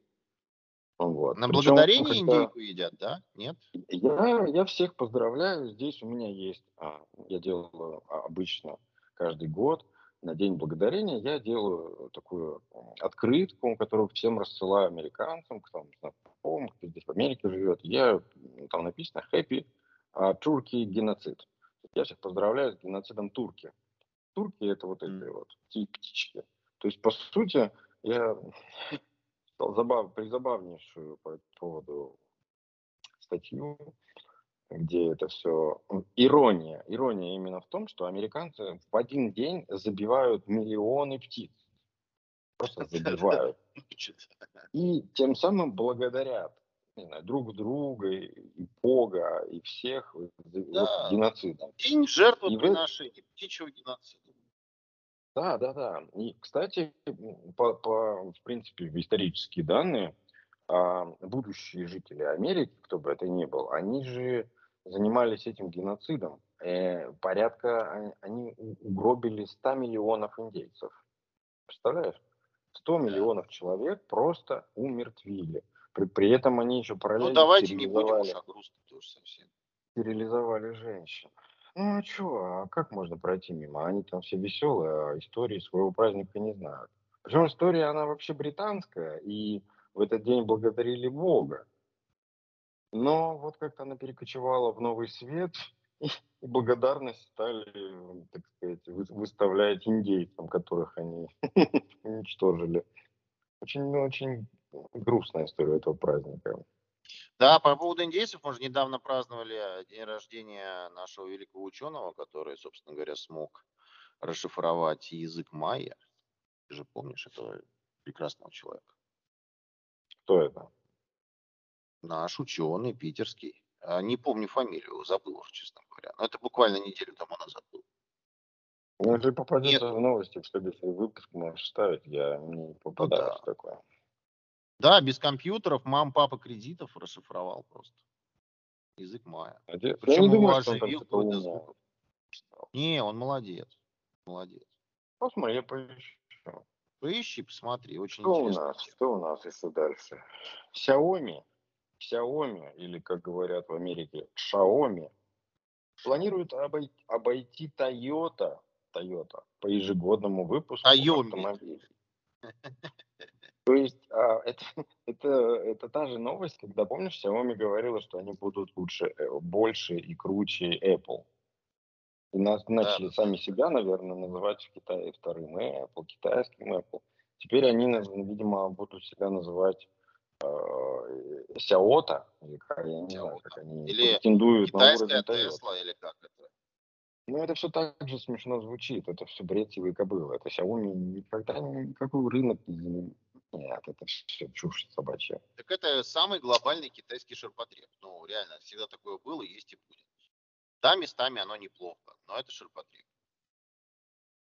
Вот. На Причем, благодарение когда- индейку едят, да? Нет? Я, я всех поздравляю. Здесь у меня есть, а, я делаю а, обычно каждый год на День Благодарения я делаю такую открытку, которую всем рассылаю американцам, кто там знакомым, кто здесь в Америке живет. Я, там написано Happy а, Turkey геноцид. Я всех поздравляю с геноцидом турки. Турки это вот эти вот птички. То есть, по сути, я читал забав, призабавнейшую по этому поводу статью, где это все... Ирония. Ирония именно в том, что американцы в один день забивают миллионы птиц. Просто забивают. И тем самым благодарят не знаю, друг друга, и Бога, и всех вот Да. геноцидом. День И вы- птичьего геноцида. Да, да, да. И, кстати, по, по, в принципе, исторические данные, а, будущие жители Америки, кто бы это ни был, они же занимались этим геноцидом. Э, порядка, а- они угробили 100 миллионов индейцев. Представляешь? 100 миллионов человек просто умертвили. При, при этом они еще параллельно Ну, давайте не будем стерилизовали- уж о грустном тоже совсем. стерилизовали женщин. Ну а что, а как можно пройти мимо? Они там все веселые, а истории своего праздника не знают. Причем история, она вообще британская, и в этот день благодарили Бога. Но вот как-то она перекочевала в новый свет, и, благодарность стали, так сказать, вы- выставлять индейцам, которых они уничтожили. Очень-очень грустная история этого праздника. Да, по поводу индейцев, мы же недавно праздновали день рождения нашего великого ученого, который, собственно говоря, смог расшифровать язык майя. Ты же помнишь этого прекрасного человека. Кто это? Наш ученый питерский. А, Не помню фамилию, забыл уже, честно говоря. Но это буквально неделю тому назад было. Ну, если попадется Нет. в новости, в следующий выпуск можешь ставить, я не попадаюсь да. в такое. Да, без компьютеров, мам, папа кредитов расшифровал просто. Язык майя. Хотя- Я Причем не его думаю, что он там стал. Не, он молодец. Молодец. Посмотри, я поищу. Поищи, посмотри, очень Что у интересно. нас? Что у нас еще дальше? Xiaomi, Xiaomi, или, как говорят в Америке, Xiaomi, планирует обой- обойти Toyota, Toyota по ежегодному выпуску Xiaomi. автомобилей. То есть а, это, это, это та же новость, когда, помнишь, Xiaomi говорила, что они будут лучше, э, больше и круче Apple. И нас начали да, сами себя, наверное, называть в Китае вторым Apple, китайским Apple. Теперь они, видимо, будут себя называть э, Xiaota, или как, я не знаю, как они Или претендуют на уровень. Тесла или как это? Ну, это все так же смешно звучит. Это все бред сивой кобылы. Это Xiaomi никогда никакой рынок не. Нет, это все чушь собачья. Так это самый глобальный китайский ширпотреб. Ну, реально, всегда такое было, есть и будет. Да, местами оно неплохо, но это ширпотреб.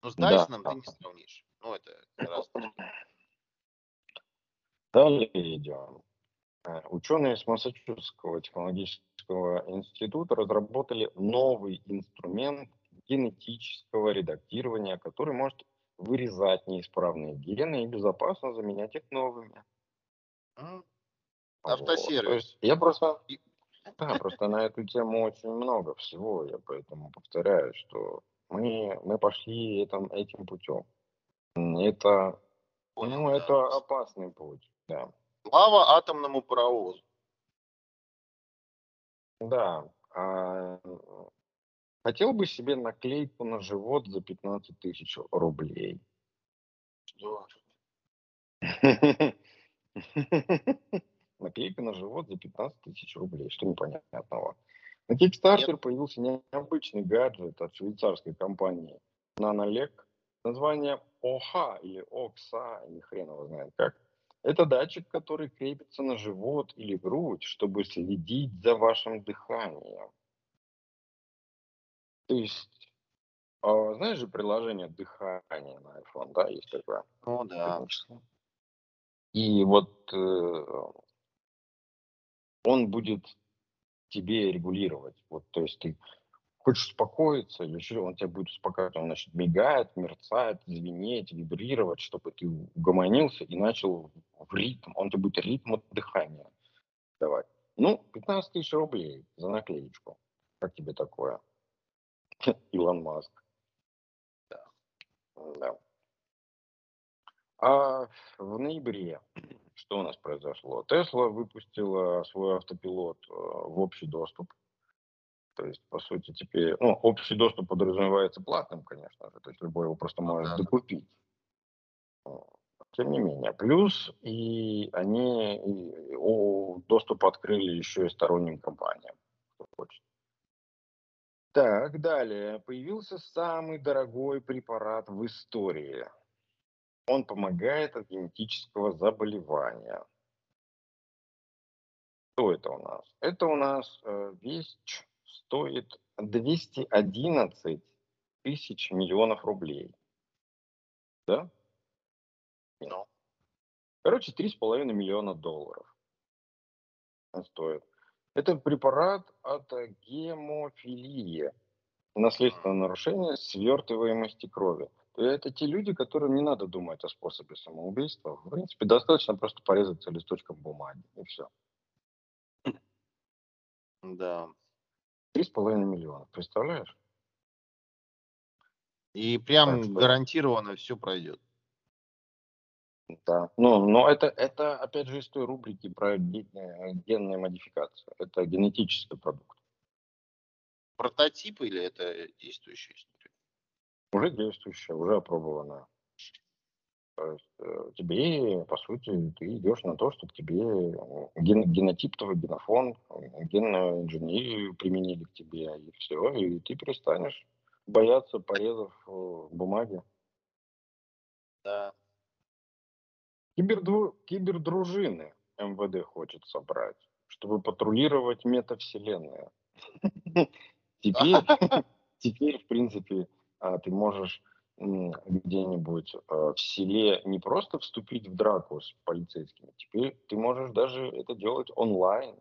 Ну, с Да. Дайсоном ты не сравнишь. Ну, это штуки. Далее идем. Э, Ученые с Массачусетского технологического института разработали новый инструмент генетического редактирования, который может вырезать неисправные гены и безопасно заменять их новыми. Вот. Автосервис. То есть я просто, да, просто на эту тему очень много всего, я поэтому повторяю, что мы, мы пошли этим, этим путем. Это Ну, это опасный путь, да. Слава атомному паровозу. Да. а, хотел бы себе наклейку на живот за 15 тысяч рублей. Что? Наклейка на живот за 15 тысяч рублей. Что непонятного? На Kickstarter появился необычный гаджет от швейцарской компании Nanolec. Название ОХА или ОКСА, или хрен его знает как. Это датчик, который крепится на живот или грудь, чтобы следить за вашим дыханием. То есть, а, знаешь же приложение дыхания на iPhone, да, есть такое? Ну да. И вот э, он будет тебе регулировать. Вот, то есть ты хочешь успокоиться, или что, он тебя будет успокаивать, он значит мигает, мерцает, звенеть, вибрировать, чтобы ты угомонился и начал в ритм, он тебе будет ритм дыхания давать. Ну, 15 тысяч рублей за наклеечку. Как тебе такое? Илон Маск. Да. Да. А в ноябре что у нас произошло? Тесла выпустила свой автопилот э, в общий доступ. То есть, по сути, теперь, ну, общий доступ подразумевается платным, конечно же, то есть любой его просто Ну может да, докупить. Тем не менее, плюс и они и, о, доступ открыли еще и сторонним компаниям, кто хочет. Так, далее. Появился самый дорогой препарат в истории. Он помогает от генетического заболевания. Что это у нас? Это у нас э, вещь стоит 211 тысяч миллионов рублей. Да? Ну. Короче, 3,5 миллиона долларов стоит. Это препарат от гемофилии, наследственное нарушение свертываемости крови. Это те люди, которым не надо думать о способе самоубийства. В принципе, достаточно просто порезаться листочком бумаги, и все. Да. Три с половиной миллиона, представляешь? И прям Так гарантированно все пройдет. Да. Ну, но это, это, опять же, из той рубрики про ге- генную модификацию. Это генетический продукт. Прототип или это действующая история? Уже действующая, уже опробованная. То есть э, тебе, по сути, ты идешь на то, чтобы тебе э, ген, генотип твой, генофон, э, генную инженерию применили к тебе, и все, и ты перестанешь бояться порезов бумаги. Да. Кибердру- кибердружины МВД хочет собрать, чтобы патрулировать метавселенные. Теперь, теперь, в принципе, а, ты можешь где-нибудь а, в селе не просто вступить в драку с полицейскими, теперь ты можешь даже это делать онлайн.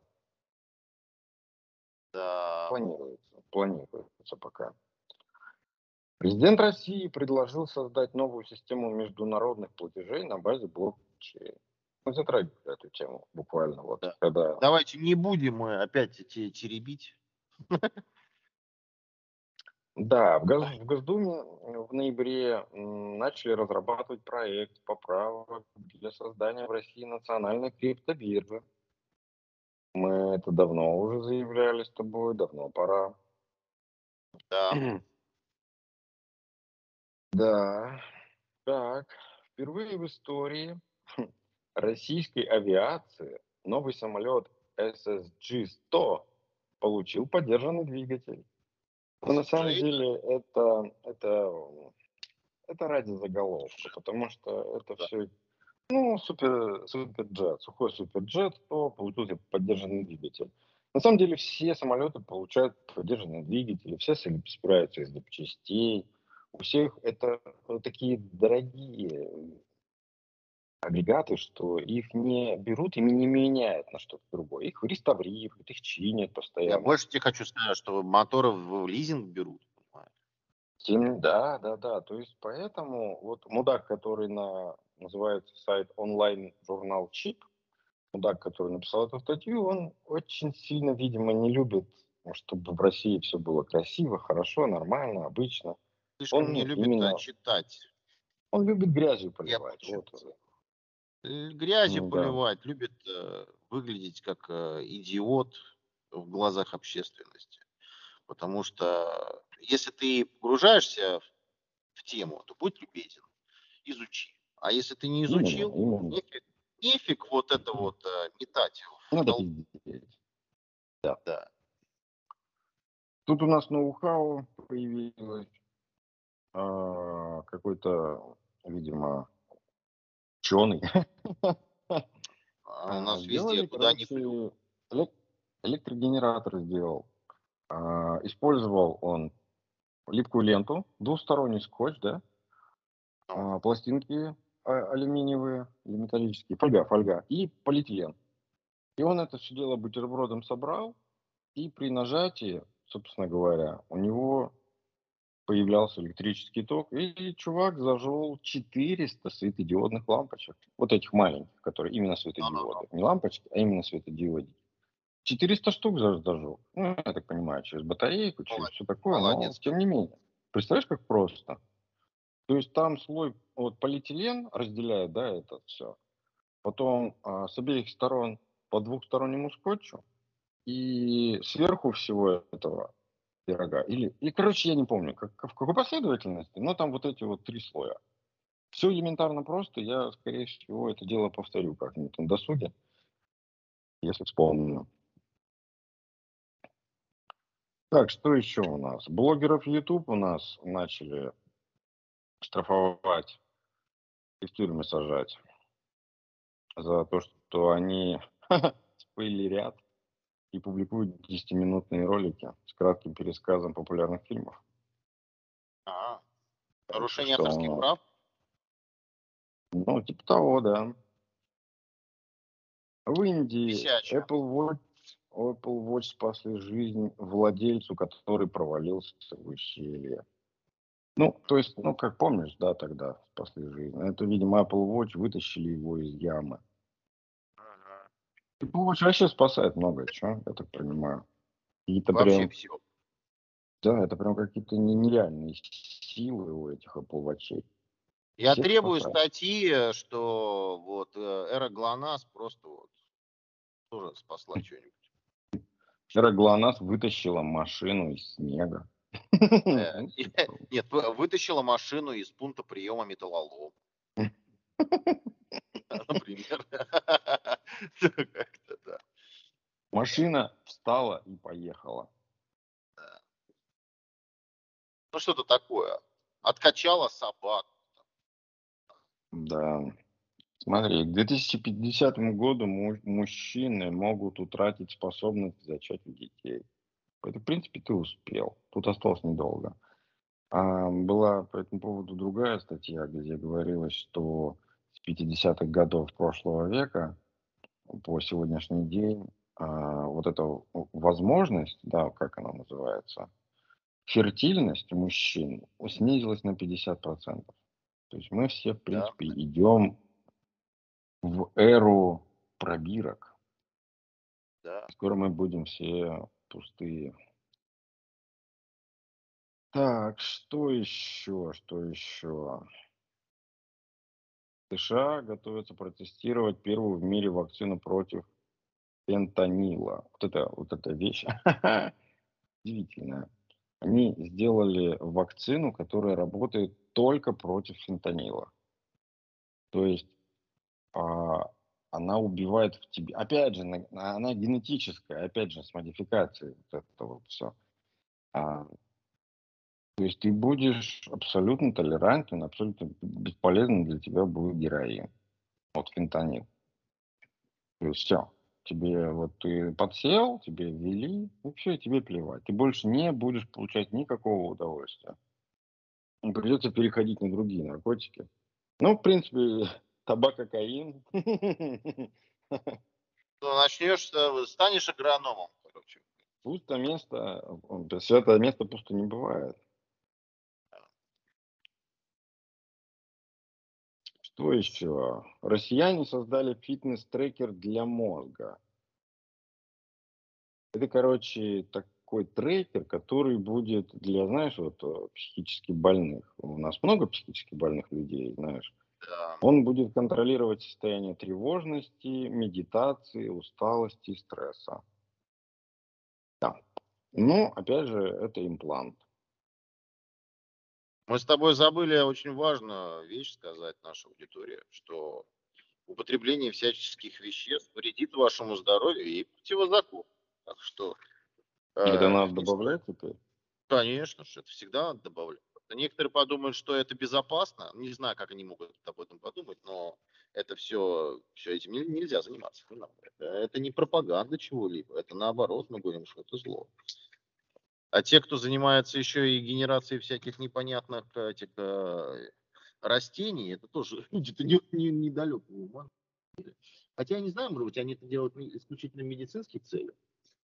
Да. Планируется, планируется пока. Президент России предложил создать новую систему международных платежей на базе блокчейн. Мы затрагивали эту тему буквально вот, Да. когда Давайте не будем мы опять эти теребить. Да, в, Гос- в Госдуме э, в ноябре начали разрабатывать проект поправок для создания в России национальной криптобиржи. Мы это давно уже заявляли с тобой, давно пора. Да. Да, так, впервые в истории российской авиации новый самолет SSG-100 получил поддержанный двигатель. Но на самом деле это, это, это ради заголовка, потому что это Да. все, ну, супер, суперджет, сухой суперджет, то получился поддержанный двигатель. На самом деле все самолеты получают поддержанные двигатели, все собираются из запчастей, у всех это э, такие дорогие агрегаты, что их не берут и не меняют на что-то другое. Их реставрируют, их чинят Я постоянно. больше тебе хочу сказать, что моторы в лизинг берут. Тем- да, да, да. То есть поэтому вот мудак, который на называется сайт онлайн-журнал Чип, мудак, который написал эту статью, он очень сильно, видимо, не любит, чтобы в России все было красиво, хорошо, нормально, обычно. Слишком Он не любит именно- а, читать. Он любит грязью поливать. почему. Вот. Э, Грязью Ну да. поливать, любит э, выглядеть как э, идиот в глазах общественности. Потому что если ты погружаешься в, в тему, то будь любезен, изучи. А если ты не Именно, изучил, именно. нефиг, нефиг вот это вот э, метать. в Надо пиздеть. Да. Тут у нас ноу-хау появилось. А, какой-то, видимо, ученый. А у нас везде, Сделали, куда ни электрогенератор сделал. А, использовал он липкую ленту, двусторонний скотч, да, а, пластинки а- алюминиевые или металлические, фольга, фольга и полиэтилен. И он это все дело бутербродом собрал, и при нажатии, собственно говоря, у него появлялся электрический ток, и чувак зажел 400 светодиодных лампочек. Вот этих маленьких, которые именно светодиоды. Не лампочки, а именно светодиоды. 400 штук за- зажег. Ну, я так понимаю, через батарейку, через Молодец. все такое. Но, Молодец. тем не менее. Представляешь, как просто? То есть там слой, вот полиэтилен разделяет, да, это все. Потом а, с обеих сторон по двухстороннему скотчу. И сверху всего этого пирога. Или, и, короче, я не помню, как, в какой последовательности, но там вот эти вот три слоя. Все элементарно просто. Я, скорее всего, это дело повторю как-нибудь на досуге, если вспомню. Так, что еще у нас? Блогеров YouTube у нас начали штрафовать и в тюрьмы сажать за то, что они спойлерят и публикуют 10-минутные ролики с кратким пересказом популярных фильмов. Так Нарушение что, авторских прав? Ну, типа того, да. В Индии Висячая. Apple Watch, Apple Watch спасли жизнь владельцу, который провалился в ущелье. Ну, то есть, ну, как помнишь, да, тогда спасли жизнь. Это, видимо, Apple Watch вытащили его из ямы. Watch вообще спасает многое, что, я так понимаю. Это Вообще прям, все. да, это прям какие-то не- нереальные силы у этих Watch. Я Всех требую спасает. статьи, что вот э, эра ГЛОНАСС просто вот тоже спасла что-нибудь. Вчера ГЛОНАСС вытащила машину из снега. Э, Ну, типа. Нет, вы- вытащила машину из пункта приема Например. Как-то да. Машина встала и поехала. Ну что-то такое. Откачала собак. Да. Смотри, к 2050 году му- мужчины могут утратить способность к зачатию детей. Это, в принципе, ты успел. Тут осталось недолго. А, была по этому поводу другая статья, где говорилось, что с 50-х годов прошлого века по сегодняшний день а, вот эта возможность, да, как она называется, фертильность мужчин снизилась на 50%. То есть мы все, в Да. принципе, идем в эру пробирок. Да. Скоро мы будем все пустые. Так, что еще, что еще? США готовятся протестировать первую в мире вакцину против фентанила. Вот это, вот эта вещь удивительная. Они сделали вакцину, которая работает только против фентанила. То есть а, она убивает в тебе. Опять же, на- на- она генетическая, опять же, с модификацией. Вот это вот все. То есть ты будешь абсолютно толерантен, абсолютно бесполезен для тебя будет героин. Вот фентанил. То есть все. Тебе вот ты подсел, тебе ввели, и все, тебе плевать. Ты больше не будешь получать никакого удовольствия. Придется переходить на другие наркотики. Ну, в принципе, табак, кокаин. Ну, начнешь, станешь агрономом, короче. Пусто место, святое место пусто не бывает. Что еще? Россияне создали фитнес-трекер для мозга. Это, короче, такой трекер, который будет для, знаешь, вот э, психически больных. У нас много психически больных людей, знаешь. Да. Он будет контролировать состояние тревожности, медитации, усталости и стресса. Да. Но, опять же, это имплант. Мы с тобой забыли очень важную вещь сказать нашей аудитории, что употребление всяческих веществ вредит вашему здоровью и противозаконно. Так что... Это э, надо добавлять теперь? Конечно, что это всегда надо добавлять. Некоторые подумают, что это безопасно. Не знаю, как они могут об этом подумать, но это все, все этим нельзя заниматься. Это, это не пропаганда чего-либо. Это наоборот, мы говорим, что это зло. А те, кто занимается еще и генерацией всяких непонятных этих э, растений, это тоже люди-то не, не, недалекого ума. Хотя я не знаю, может быть, они это делают исключительно медицинских целях.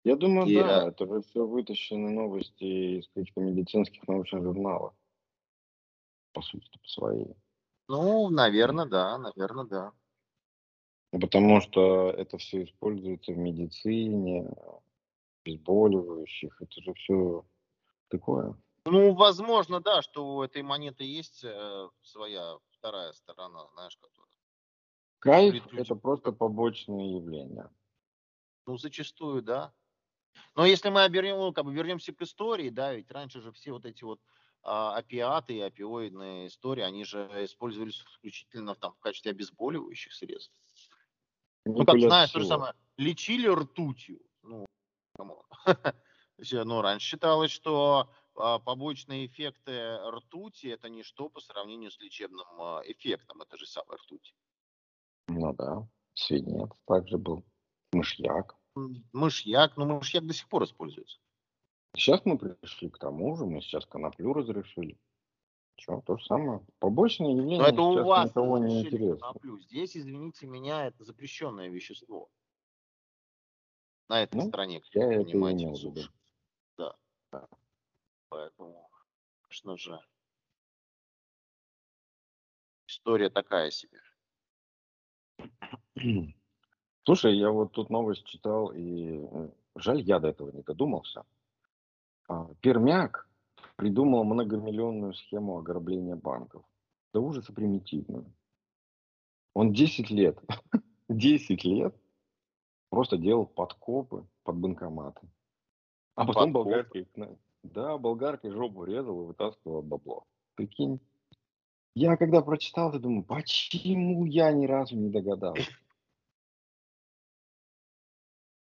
Я думаю, и, да, это же все вытащены новости из каких-то медицинских научных журналов по сути, по своей. Ну, наверное, да, наверное, да. Потому что это все используется в медицине, обезболивающих, это же все такое. Ну, возможно, да, что у этой монеты есть э, своя вторая сторона, знаешь, которая. Кайф – это просто побочное явление. Ну, зачастую, да. Но если мы обернем, ну, как бы вернемся к истории, да, ведь раньше же все вот эти вот а, опиаты и опиоидные истории, они же использовались исключительно там, в качестве обезболивающих средств. Ну, как знаешь, то же самое, лечили ртутью. Ну, ну, раньше считалось, что а, побочные эффекты ртути это ничто по сравнению с лечебным а, эффектом это же самая ртуть. Ну да, свинец также был, мышьяк. Мышьяк, но мышьяк до сих пор используется. Сейчас мы пришли к тому же, мы сейчас коноплю разрешили. Что, то же самое. Побочное явление Но это у вас никого не интересно. Коноплю. Здесь, извините меня, это запрещенное вещество. На этой ну, стороне, я понимаете, это имел Да. да. Поэтому, конечно же, история такая себе. Слушай, я вот тут новость читал, и э, жаль, я до этого не додумался. А, Пермяк придумал многомиллионную схему ограбления банков. До ужаса примитивную. Он 10 лет, 10 лет просто делал подкопы под банкоматы. А потом Подкоп? болгаркой, да, болгаркой жопу резал и вытаскивал бабло. Прикинь. Я когда прочитал, я думаю, почему я ни разу не догадался?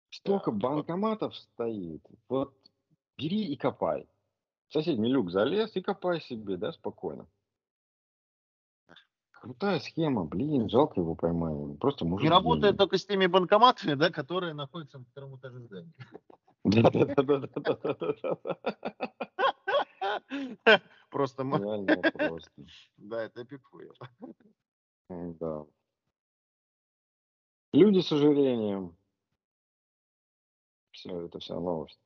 Столько банкоматов стоит. Вот бери и копай. В соседний люк залез и копай себе, да, спокойно. Крутая схема, блин, жалко его поймали. Просто мужик. Не работает только с теми банкоматами, да, которые находятся на втором этаже здания. Да-да-да. Просто просто. Да, это пикфуер. Да. Люди с ожирением. Все, это вся новость.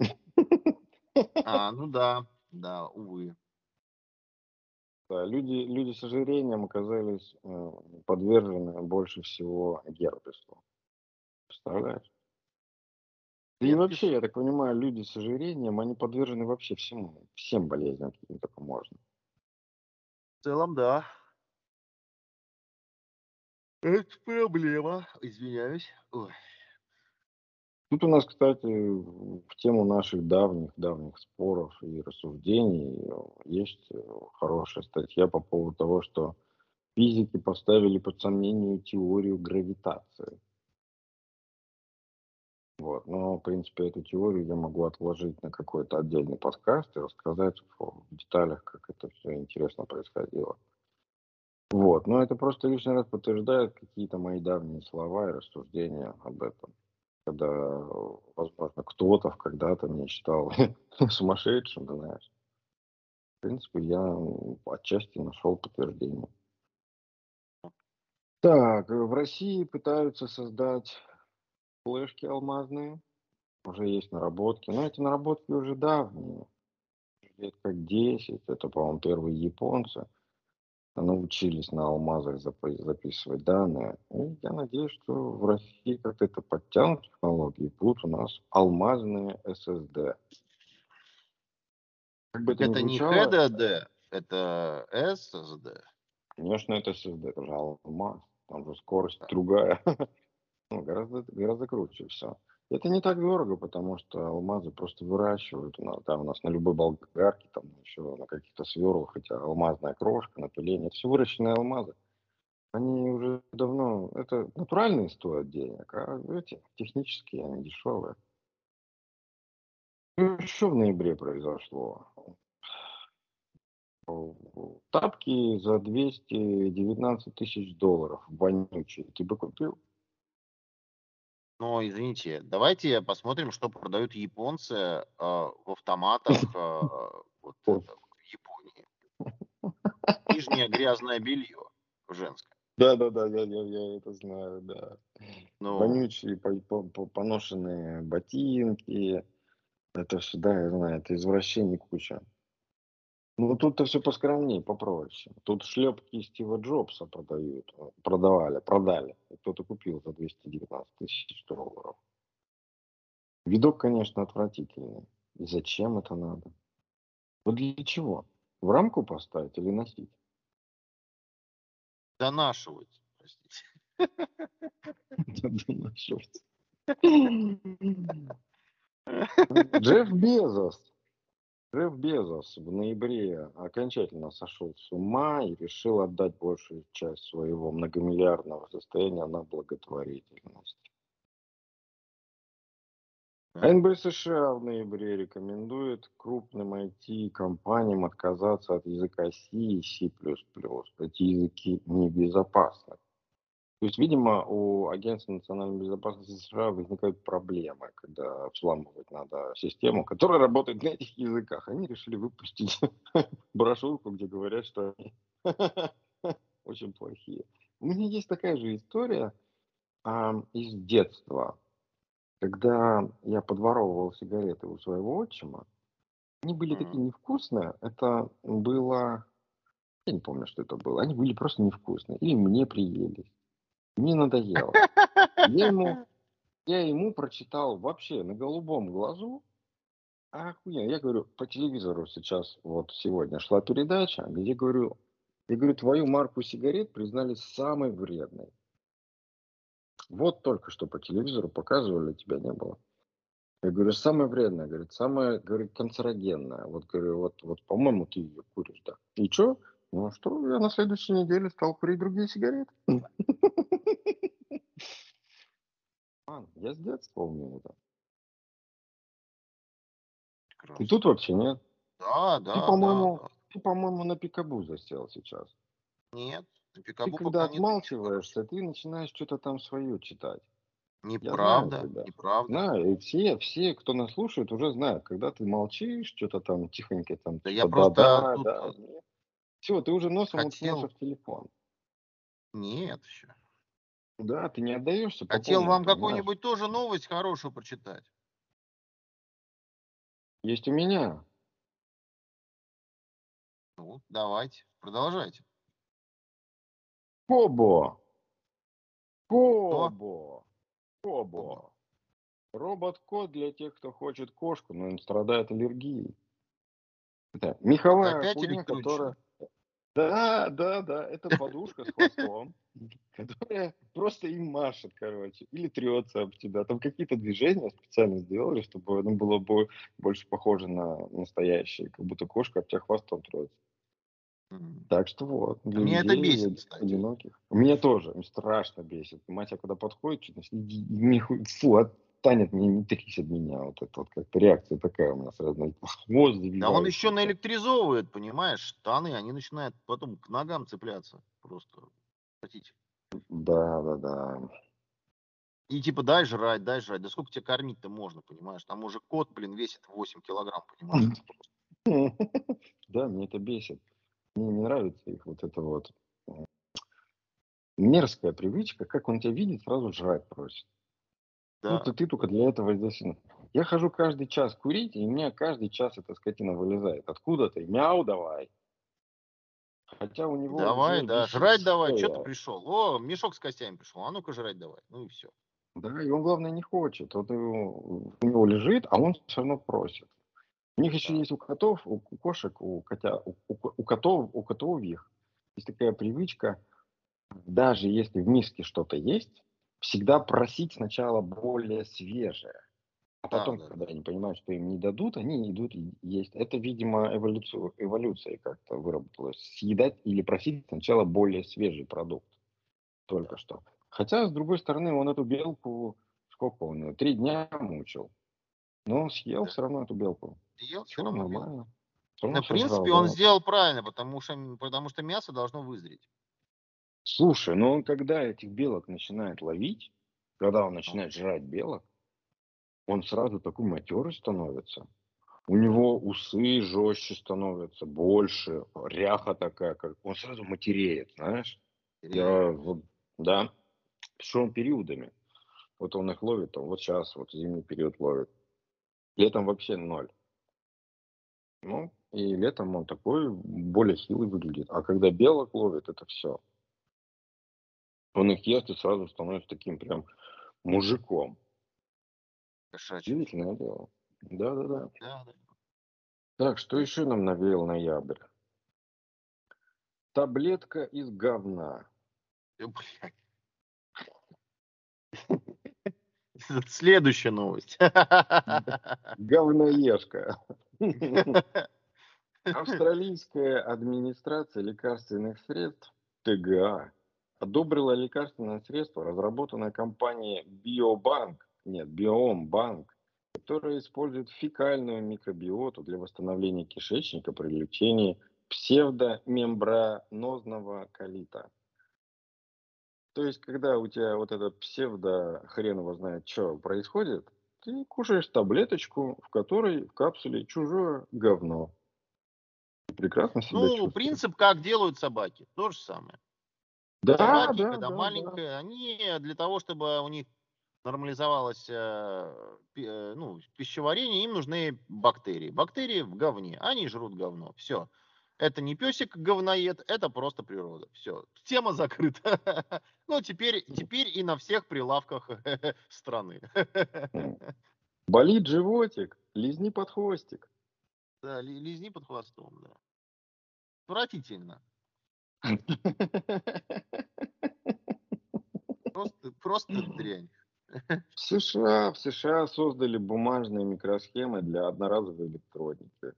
А, ну да, да, увы. Да, люди, люди с ожирением оказались э, подвержены больше всего герпесу. Представляешь? И вообще, я так понимаю, люди с ожирением, они подвержены вообще всему, всем болезням, каким только можно. В целом, да. Это проблема, извиняюсь. Ой. Тут у нас, кстати, в тему наших давних-давних споров и рассуждений есть хорошая статья по поводу того, что физики поставили под сомнение теорию гравитации. Вот. Но, в принципе, эту теорию я могу отложить на какой-то отдельный подкаст и рассказать в деталях, как это все интересно происходило. Вот. Но это просто лишний раз подтверждает какие-то мои давние слова и рассуждения об этом когда, возможно, кто-то когда-то меня считал сумасшедшим, знаешь. В принципе, я отчасти нашел подтверждение. Так, в России пытаются создать флешки алмазные. Уже есть наработки. Но эти наработки уже давние. Лет как 10. Это, по-моему, первые японцы научились на алмазах записывать данные. И я надеюсь, что в России как-то это подтянут технологии, будут у нас алмазные SSD. Как бы это, это не HDD, это SSD. Конечно, это SSD, это же алмаз, там же скорость другая. Ну, гораздо, гораздо круче все. Это не так дорого, потому что алмазы просто выращивают. У нас, там у нас на любой болгарке, там еще на каких-то сверлах, хотя алмазная крошка, напыление. Все выращенные алмазы. Они уже давно, это натуральные стоят денег, а эти технические, они дешевые. Ну, что в ноябре произошло? Тапки за 219 тысяч долларов, вонючие. Ты бы купил? Но, извините, давайте посмотрим, что продают японцы э, в автоматах э, вот это, в Японии. Нижнее грязное белье женское. Да, да, да, я, я, я это знаю, да. Ну, Вонючие, по, по, по, поношенные ботинки. Это все, да, я знаю, это извращение куча. Ну, тут-то все поскромнее, попроще. Тут шлепки Стива Джобса продают, э, продавали, продали. Кто-то купил за 219 тысяч долларов. Видок, конечно, отвратительный. И зачем это надо? Вот для чего? В рамку поставить или носить? Донашивать, простите. Донашивать. Джефф Безос. Джефф Безос в ноябре окончательно сошел с ума и решил отдать большую часть своего многомиллиардного состояния на благотворительность. НБ США в ноябре рекомендует крупным IT-компаниям отказаться от языка C и C++. Эти языки небезопасны. То есть, видимо, у Агентства национальной безопасности США возникают проблемы, когда взламывать надо систему, которая работает на этих языках. Они решили выпустить брошюрку, где говорят, что они очень плохие. У меня есть такая же история а, из детства. Когда я подворовывал сигареты у своего отчима, они были такие невкусные. Это было... Я не помню, что это было. Они были просто невкусные. Или мне приелись. Мне надоело. Я ему, я ему прочитал вообще на голубом глазу. Охуенно. Я говорю, по телевизору сейчас, вот сегодня шла передача, где говорю, я говорю, твою марку сигарет признали самой вредной. Вот только что по телевизору показывали, тебя не было. Я говорю, самая вредная, говорит, самая, говорит, канцерогенная. Вот, говорю, вот, вот, по-моему, ты ее куришь, да. И что? Ну что, я на следующей неделе стал курить другие сигареты. Я с детства умею это. Ты тут вообще нет? Да, да. Ты, по-моему, да, ты, по-моему, на пикабу засел сейчас. Нет, ты когда отмалчиваешься, ты начинаешь что-то там свое читать. Неправда, неправда. Знаю, и все, все, кто нас слушает, уже знают, когда ты молчишь, что-то там тихонько там. Да типа, я просто да, тут... да. Все, ты уже носом хотел... уткнулся в телефон. Нет, еще. Да, ты не отдаешься. Хотел вам какую-нибудь тоже новость хорошую прочитать. Есть у меня. Ну, давайте, продолжайте. Кобо. Кобо. Кобо. Робот-кот для тех, кто хочет кошку, но он страдает аллергией. Это меховая Опять хуйня, которая... Да, да, да, это подушка с хвостом, которая просто им машет, короче, или трется об тебя. Там какие-то движения специально сделали, чтобы оно было бы больше похоже на настоящее, как будто кошка об тебя хвостом трется. Так что вот. Для Меня это бесит, кстати. Одиноких. Меня тоже. Страшно бесит. Мать, я когда подходит, что-то, фу, отстанет, мне не трись от меня. Вот это вот как-то реакция такая у меня сразу. Хвост Да он еще наэлектризовывает, понимаешь? Штаны, они начинают потом к ногам цепляться. Просто. Хотите? Да, да, да. И типа дай жрать, дай жрать. Да сколько тебе кормить-то можно, понимаешь? Там уже кот, блин, весит 8 килограмм, понимаешь? Да, мне это бесит. Мне не нравится их вот это вот мерзкая привычка, как он тебя видит, сразу жрать просит. Да. Ну, ты, ты только для этого здесь. Я хожу каждый час курить, и у меня каждый час эта скотина вылезает. Откуда ты? Мяу давай. Хотя у него... Давай, да, жрать давай, что ты пришел? О, мешок с костями пришел, а ну-ка жрать давай. Ну и все. Да, и он, главное, не хочет. Вот у него лежит, а он все равно просит. У них еще есть у котов, у кошек, у, котя, у, у, у котов, у котов их есть такая привычка, даже если в миске что-то есть, всегда просить сначала более свежее. А потом, да, когда да. они понимают, что им не дадут, они идут есть. Это, видимо, эволюцию, эволюция как-то выработалась. Съедать или просить сначала более свежий продукт. Только да. что. Хотя, с другой стороны, он эту белку, сколько он три дня мучил. Но он съел да. все равно эту белку. Съел все равно нормально. Ну, в принципе, он сделал правильно, потому что, потому что мясо должно вызреть. Слушай, ну он когда этих белок начинает ловить, когда он начинает жрать белок, он сразу такой матерый становится. У него усы жестче становятся, больше, ряха такая, как он сразу матереет, знаешь? Я, вот, да, причем периодами. Вот он их ловит, там, вот сейчас, вот зимний период ловит. Летом вообще ноль. Ну, и летом он такой более хилый выглядит. А когда белок ловит, это все. Он их ест и сразу становится таким прям мужиком. Кошачий. Удивительное дело. Да, да, да. Да, да. Так, что еще нам навеял ноябрь? Таблетка из говна. Следующая новость. Говноежка. Австралийская администрация лекарственных средств ТГА одобрила лекарственное средство, разработанное компанией Биобанк, нет, Биомбанк, которое использует фекальную микробиоту для восстановления кишечника при лечении псевдомембранозного колита. То есть, когда у тебя вот этот псевдо, хрен его знает, что происходит, ты кушаешь таблеточку, в которой в капсуле чужое говно. Прекрасно себя Ну, чувствуешь. принцип, как делают собаки, то же самое. Да, собаки, да, когда да, маленькие, да. они для того, чтобы у них нормализовалось э, э, ну, пищеварение, им нужны бактерии. Бактерии в говне, они жрут говно. Все. Это не песик говноед, это просто природа. Все, тема закрыта. Ну, теперь, теперь и на всех прилавках страны. Болит животик, лизни под хвостик. Да, лизни под хвостом, да. Отвратительно. Просто, просто дрянь. В США, в США создали бумажные микросхемы для одноразовой электроники.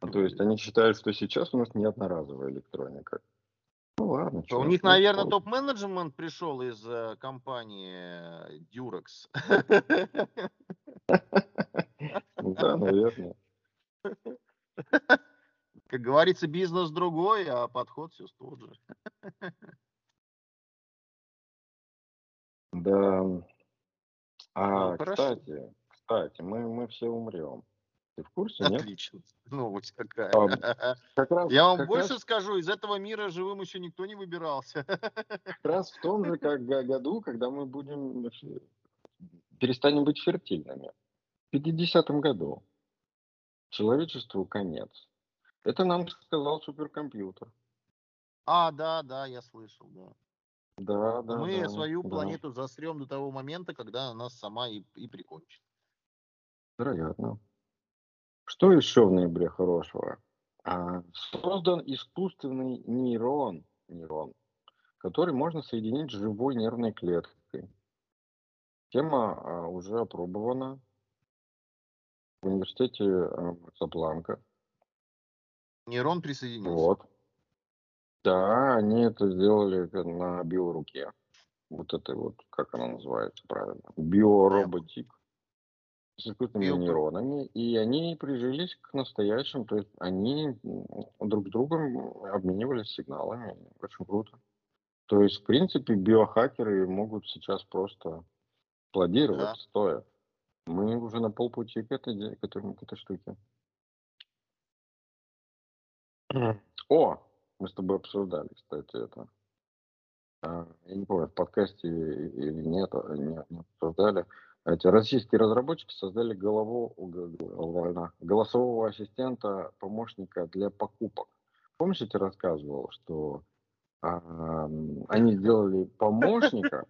Ну, то есть они считают, что сейчас у нас не одноразовая электроника. Ну ладно. У них, наверное, топ-менеджмент пришел из э, компании Durex. Да, наверное. Как говорится, бизнес другой, а подход все тот же. Да. А, ну, кстати, кстати, мы, мы все умрем. Ты в курсе, нет? Отлично. Новость какая. А, как раз, Я вам больше раз... скажу, из этого мира живым еще никто не выбирался. Как раз в том же как году, когда мы будем перестанем быть фертильными. В 50-м году. Человечеству конец. Это нам сказал суперкомпьютер. А, да, да, я слышал, да. Да, да. Мы да, свою да. планету засрем до того момента, когда она сама и, и прикончит. Вероятно. Что еще в ноябре хорошего? А, создан искусственный нейрон, нейрон, который можно соединить с живой нервной клеткой. Тема а, уже опробована в университете а, Сапланка. Нейрон присоединился. Вот. Да, они это сделали на биоруке. Вот это вот, как она называется правильно? Биороботик с искусственными Био... нейронами, и они прижились к настоящим, то есть они друг с другом обменивались сигналами. Очень круто. То есть, в принципе, биохакеры могут сейчас просто плодировать да. стоя. Мы уже на полпути к этой, к этой, к этой штуке. О, мы с тобой обсуждали, кстати, это. А, я не помню, в подкасте или нет, а, не, обсуждали. Эти российские разработчики создали голову, голосового ассистента, помощника для покупок. Помнишь, я тебе рассказывал, что а, они сделали помощника,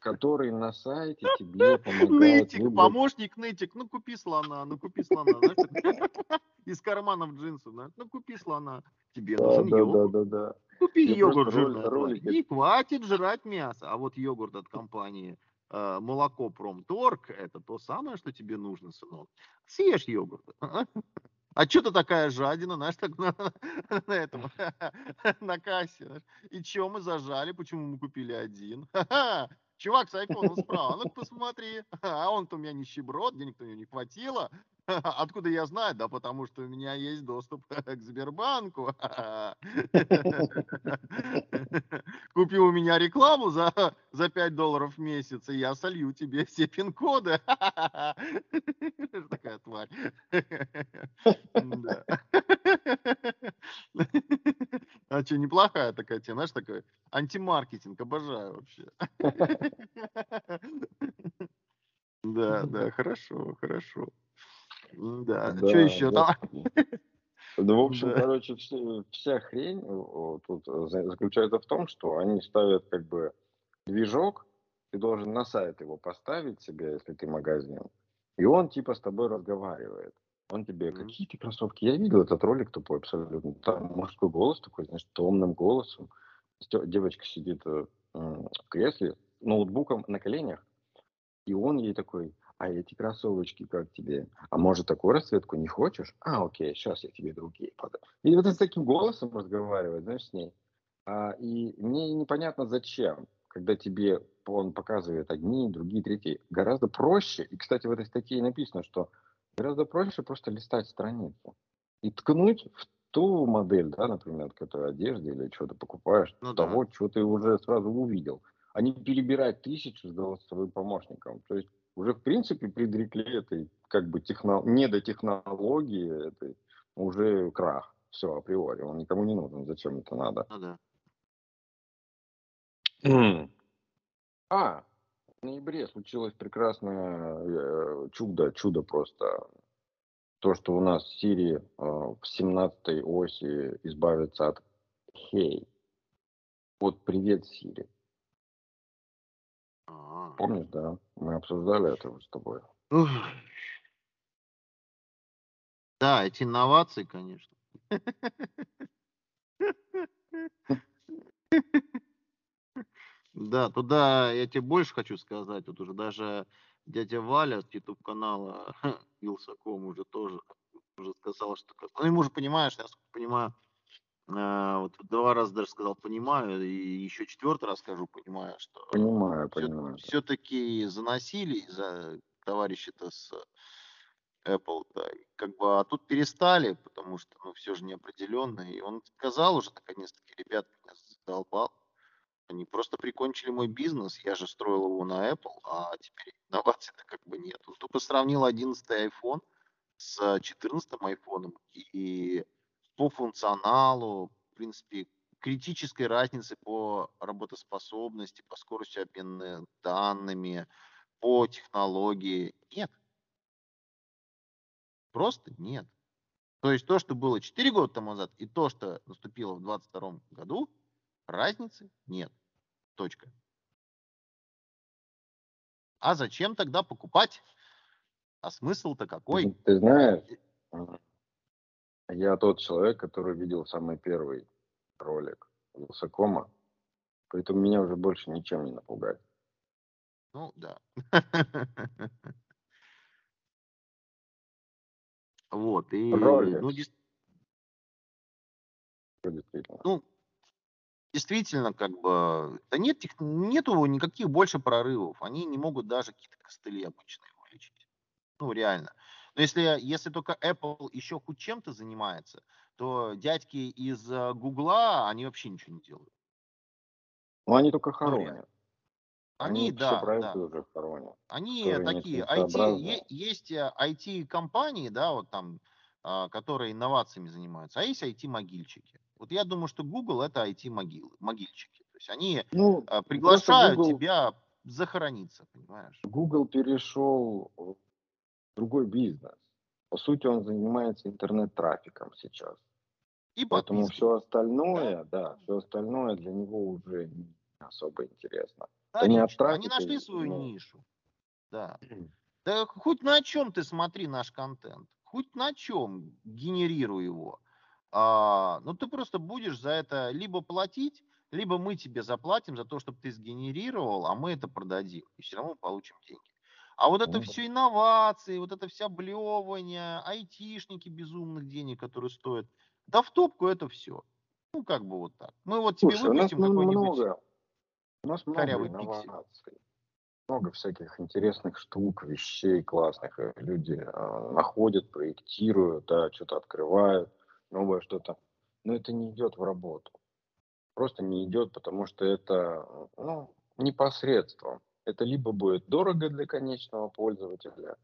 который на сайте тебе помогает Нытик, выбрать... помощник нытик, ну купи слона, ну купи слона, из карманов джинсов, да? ну купи слона, тебе да, нужен да, да, да, да. Купи йогурт жирный. Не хватит жрать мясо. А вот йогурт от компании э, молоко Промторг, это то самое, что тебе нужно, сынок. Съешь йогурт. А что ты такая жадина, знаешь, так на, на этом, на кассе. И что мы зажали, почему мы купили один? Чувак с айфоном справа, ну посмотри. А он-то у меня нищеброд, денег-то у него не хватило. Откуда я знаю? Да потому что у меня есть доступ к Сбербанку. Купи у меня рекламу за, за 5 долларов в месяц, и я солью тебе все пин-коды. Такая тварь. А что, неплохая такая тема, знаешь, такой антимаркетинг, обожаю вообще. Да, да, хорошо, хорошо. Да, да что еще там? Ну, в общем, да. короче, вся, вся хрень тут заключается в том, что они ставят как бы движок, ты должен на сайт его поставить себе, если ты магазин, и он типа с тобой разговаривает. Он тебе, mm-hmm. какие ты кроссовки? Я видел этот ролик тупой абсолютно. Там мужской голос такой, знаешь, томным голосом. Девочка сидит э, в кресле, ноутбуком на коленях, и он ей такой, а эти кроссовочки как тебе? А может такую расцветку не хочешь? А, окей, сейчас я тебе другие подам. И вот с таким голосом разговаривать, знаешь, с ней. А, и мне непонятно зачем, когда тебе он показывает одни, другие, третьи. Гораздо проще, и, кстати, в этой статье написано, что гораздо проще просто листать страницу и ткнуть в ту модель, да, например, которую одежды или что-то покупаешь, ну, того, да. что ты уже сразу увидел, а не перебирать тысячу с голосовым помощником. То есть уже в принципе предрекли этой как бы техно... недотехнологии, этой уже крах. Все, априори. Он никому не нужен. Зачем это надо? Ну да. А, в ноябре случилось прекрасное э, чудо, чудо просто. То, что у нас в Сирии э, в 17-й оси избавится от хей. Вот привет, Сирии. Помнишь, да? Мы обсуждали это с тобой. Да, эти инновации, конечно. Да, туда я тебе больше хочу сказать. Тут уже даже дядя Валя с YouTube канала Вилсаком уже тоже уже сказал, что ну ему же понимаешь, я понимаю, а, вот два раза даже сказал понимаю, и еще четвертый раз скажу понимаю, что понимаю, все, понимаю. все-таки заносили за товарища-то с Apple, да, как бы, а тут перестали, потому что, ну, все же неопределенно, и он сказал уже, наконец-таки, ребят, меня задолбал, они просто прикончили мой бизнес, я же строил его на Apple, а теперь инноваций-то как бы нет. Он тупо сравнил 11 iPhone с 14 iPhone, и по функционалу, в принципе, критической разницы по работоспособности, по скорости обмена данными, по технологии нет. Просто нет. То есть то, что было 4 года тому назад, и то, что наступило в 2022 году, разницы нет. Точка. А зачем тогда покупать? А смысл-то какой? Ты знаешь, я тот человек, который видел самый первый ролик Вилсакома, поэтому меня уже больше ничем не напугать. Ну, да. Вот, и... Ролик. Ну, действительно. Ну, действительно, как бы, да нет, нету никаких больше прорывов. Они не могут даже какие-то костыли обычные вылечить. Ну, реально. Но если, если только Apple еще хоть чем-то занимается, то дядьки из э, Гугла, они вообще ничего не делают. Ну, они только хоронят. Они, они да, да. уже хоронят. Они такие, IT, есть IT-компании, э, да, вот там, а, которые инновациями занимаются, а есть IT-могильщики. Вот я думаю, что Google это IT-могильщики. То есть они ну, э, приглашают Google, тебя захорониться, понимаешь? Google перешел другой бизнес. По сути, он занимается интернет-трафиком сейчас. И Поэтому все остальное, да, да, все остальное для него уже не особо интересно. Да, они, они нашли свою но... нишу. Да. Да хоть на чем ты смотри наш контент, хоть на чем генерируй его. а, ну ты просто будешь за это либо платить, либо мы тебе заплатим за то, чтобы ты сгенерировал, а мы это продадим, и все равно получим деньги. А вот это все инновации, вот это вся блевание, айтишники безумных денег, которые стоят, да в топку это все. Ну, как бы вот так. Мы вот тебе Слушай, выпустим какой-нибудь много, у нас много корявый инноваций, много всяких интересных штук, вещей классных. э, Люди а, находят, проектируют, да, что-то открывают, новое что-то. Но это не идет в работу. Просто не идет, потому что это ну, непосредством. Это либо будет дорого для конечного пользователя,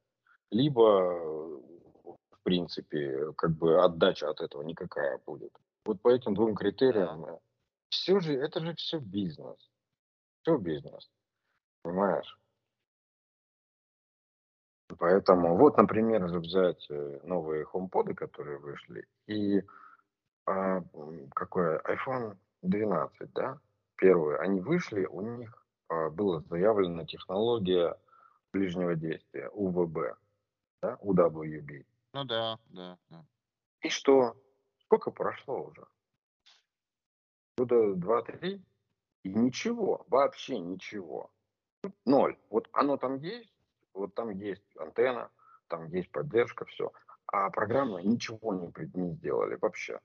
либо, э, в принципе, как бы отдача от этого никакая будет. Вот по этим двум критериям все же, это же все бизнес. Все бизнес. Понимаешь? Поэтому вот, например, взять э, новые HomePod, которые вышли, и а, какой iPhone 12, да, первые, они вышли, у них была заявлена технология ближнего действия, УВБ, да, UWB. Ну да, да, да. И что? Сколько прошло уже? Года два-три, и ничего, вообще ничего. Ноль. Вот оно там есть, вот там есть антенна, там есть поддержка, все. А программы ничего не, не сделали вообще.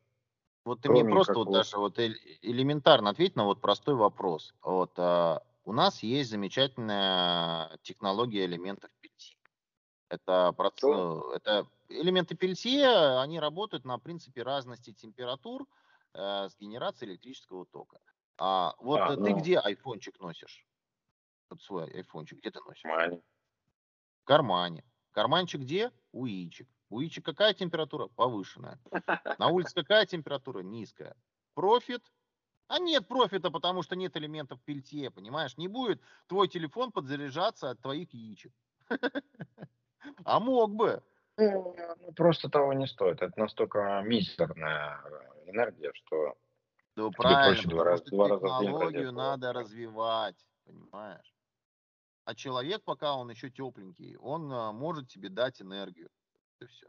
Вот ты мне Кроме просто как вот вот- даже вот элементарно ответь на вот простой вопрос. Вот а, у нас есть замечательная технология элементов пельти. Это, проц- Что? э, это элементы пельти, они работают на принципе разности температур э, с генерацией электрического тока. А вот А, э, ты ну. где айфончик носишь? Вот свой айфончик, где ты носишь? Мани. В кармане. Карманчик где? У яичек. У яичек какая температура? Повышенная. На улице какая температура? Низкая. Профит? А нет профита, потому что нет элементов пельтье, понимаешь? Не будет твой телефон подзаряжаться от твоих яичек. А мог бы. Ну, просто того не стоит. Это настолько мизерная э, энергия, что Да правильно, два раза- два технологию надо развивать, понимаешь? А человек, пока он еще тепленький, он а, может тебе дать энергию. И все.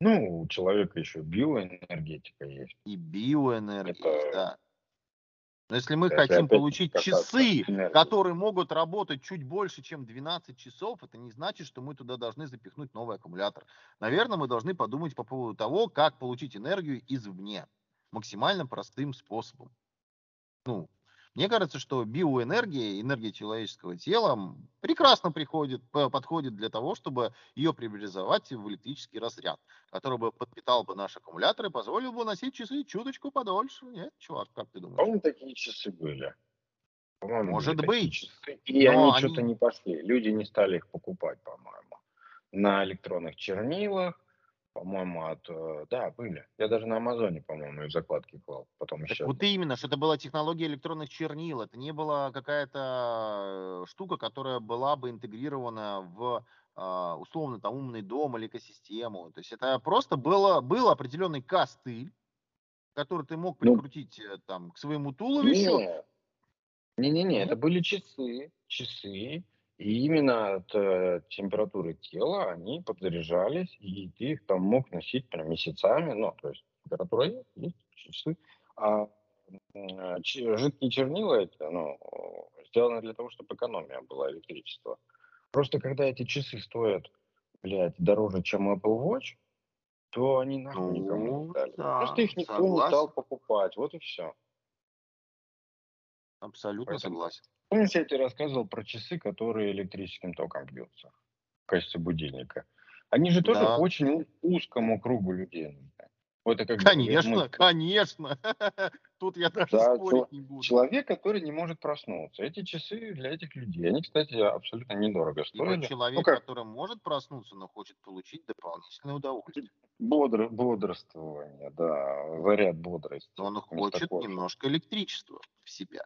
Ну, у человека еще биоэнергетика есть. И биоэнергия Это- да. Но если мы Если хотим получить часы, энергии. которые могут работать чуть больше, чем 12 часов, это не значит, что мы туда должны запихнуть новый аккумулятор. Наверное, мы должны подумать по поводу того, как получить энергию извне максимально простым способом. Ну, мне кажется, что биоэнергия, энергия человеческого тела прекрасно приходит, п- подходит для того, чтобы ее преобразовать в электрический разряд, который бы подпитал бы наш аккумулятор и позволил бы носить часы чуточку подольше. Нет, чувак, как ты думаешь? По-моему, такие часы были. По-моему, Может быть. часы. И они, они- что-то не пошли. Люди не стали их покупать, по-моему. На электронных чернилах, по-моему, от... э, Да, были. Я даже на Амазоне, по-моему, из закладки клал. Потом Так еще. вот именно, что это была технология электронных чернил, это не была какая-то э, штука, которая была бы интегрирована в а, условно там умный дом или экосистему. То есть это просто было, был определенный костыль, который ты мог Ну, прикрутить э, там к своему туловищу. Не-не-не, это были часы, часы, и именно от э, температуры тела они подзаряжались, и ты их там мог носить прям месяцами, ну, то есть температура есть, есть часы, а ч- жидкие чернила эти, ну, э, сделаны для того, чтобы экономия была электричества. Просто когда эти часы стоят, блядь, дороже, чем Apple Watch, то они нахуй никому не Ну, стали. да, Просто их никто не стал согласен. покупать, вот и все. Абсолютно Поэтому- согласен. Помнишь, я тебе рассказывал про часы, которые электрическим током бьются в качестве будильника? Они же тоже Да. очень узкому кругу людей нужны. Вот это как Конечно, мы- конечно. Тут я даже Да, спорить не буду. человек, который не может проснуться. Эти часы для этих людей, они, кстати, абсолютно недорого Либо стоили. человек, Ну как, который может проснуться, но хочет получить дополнительное удовольствие. бодр, бодрствование, да, заряд бодрости. Он хочет немножко электричества в себя.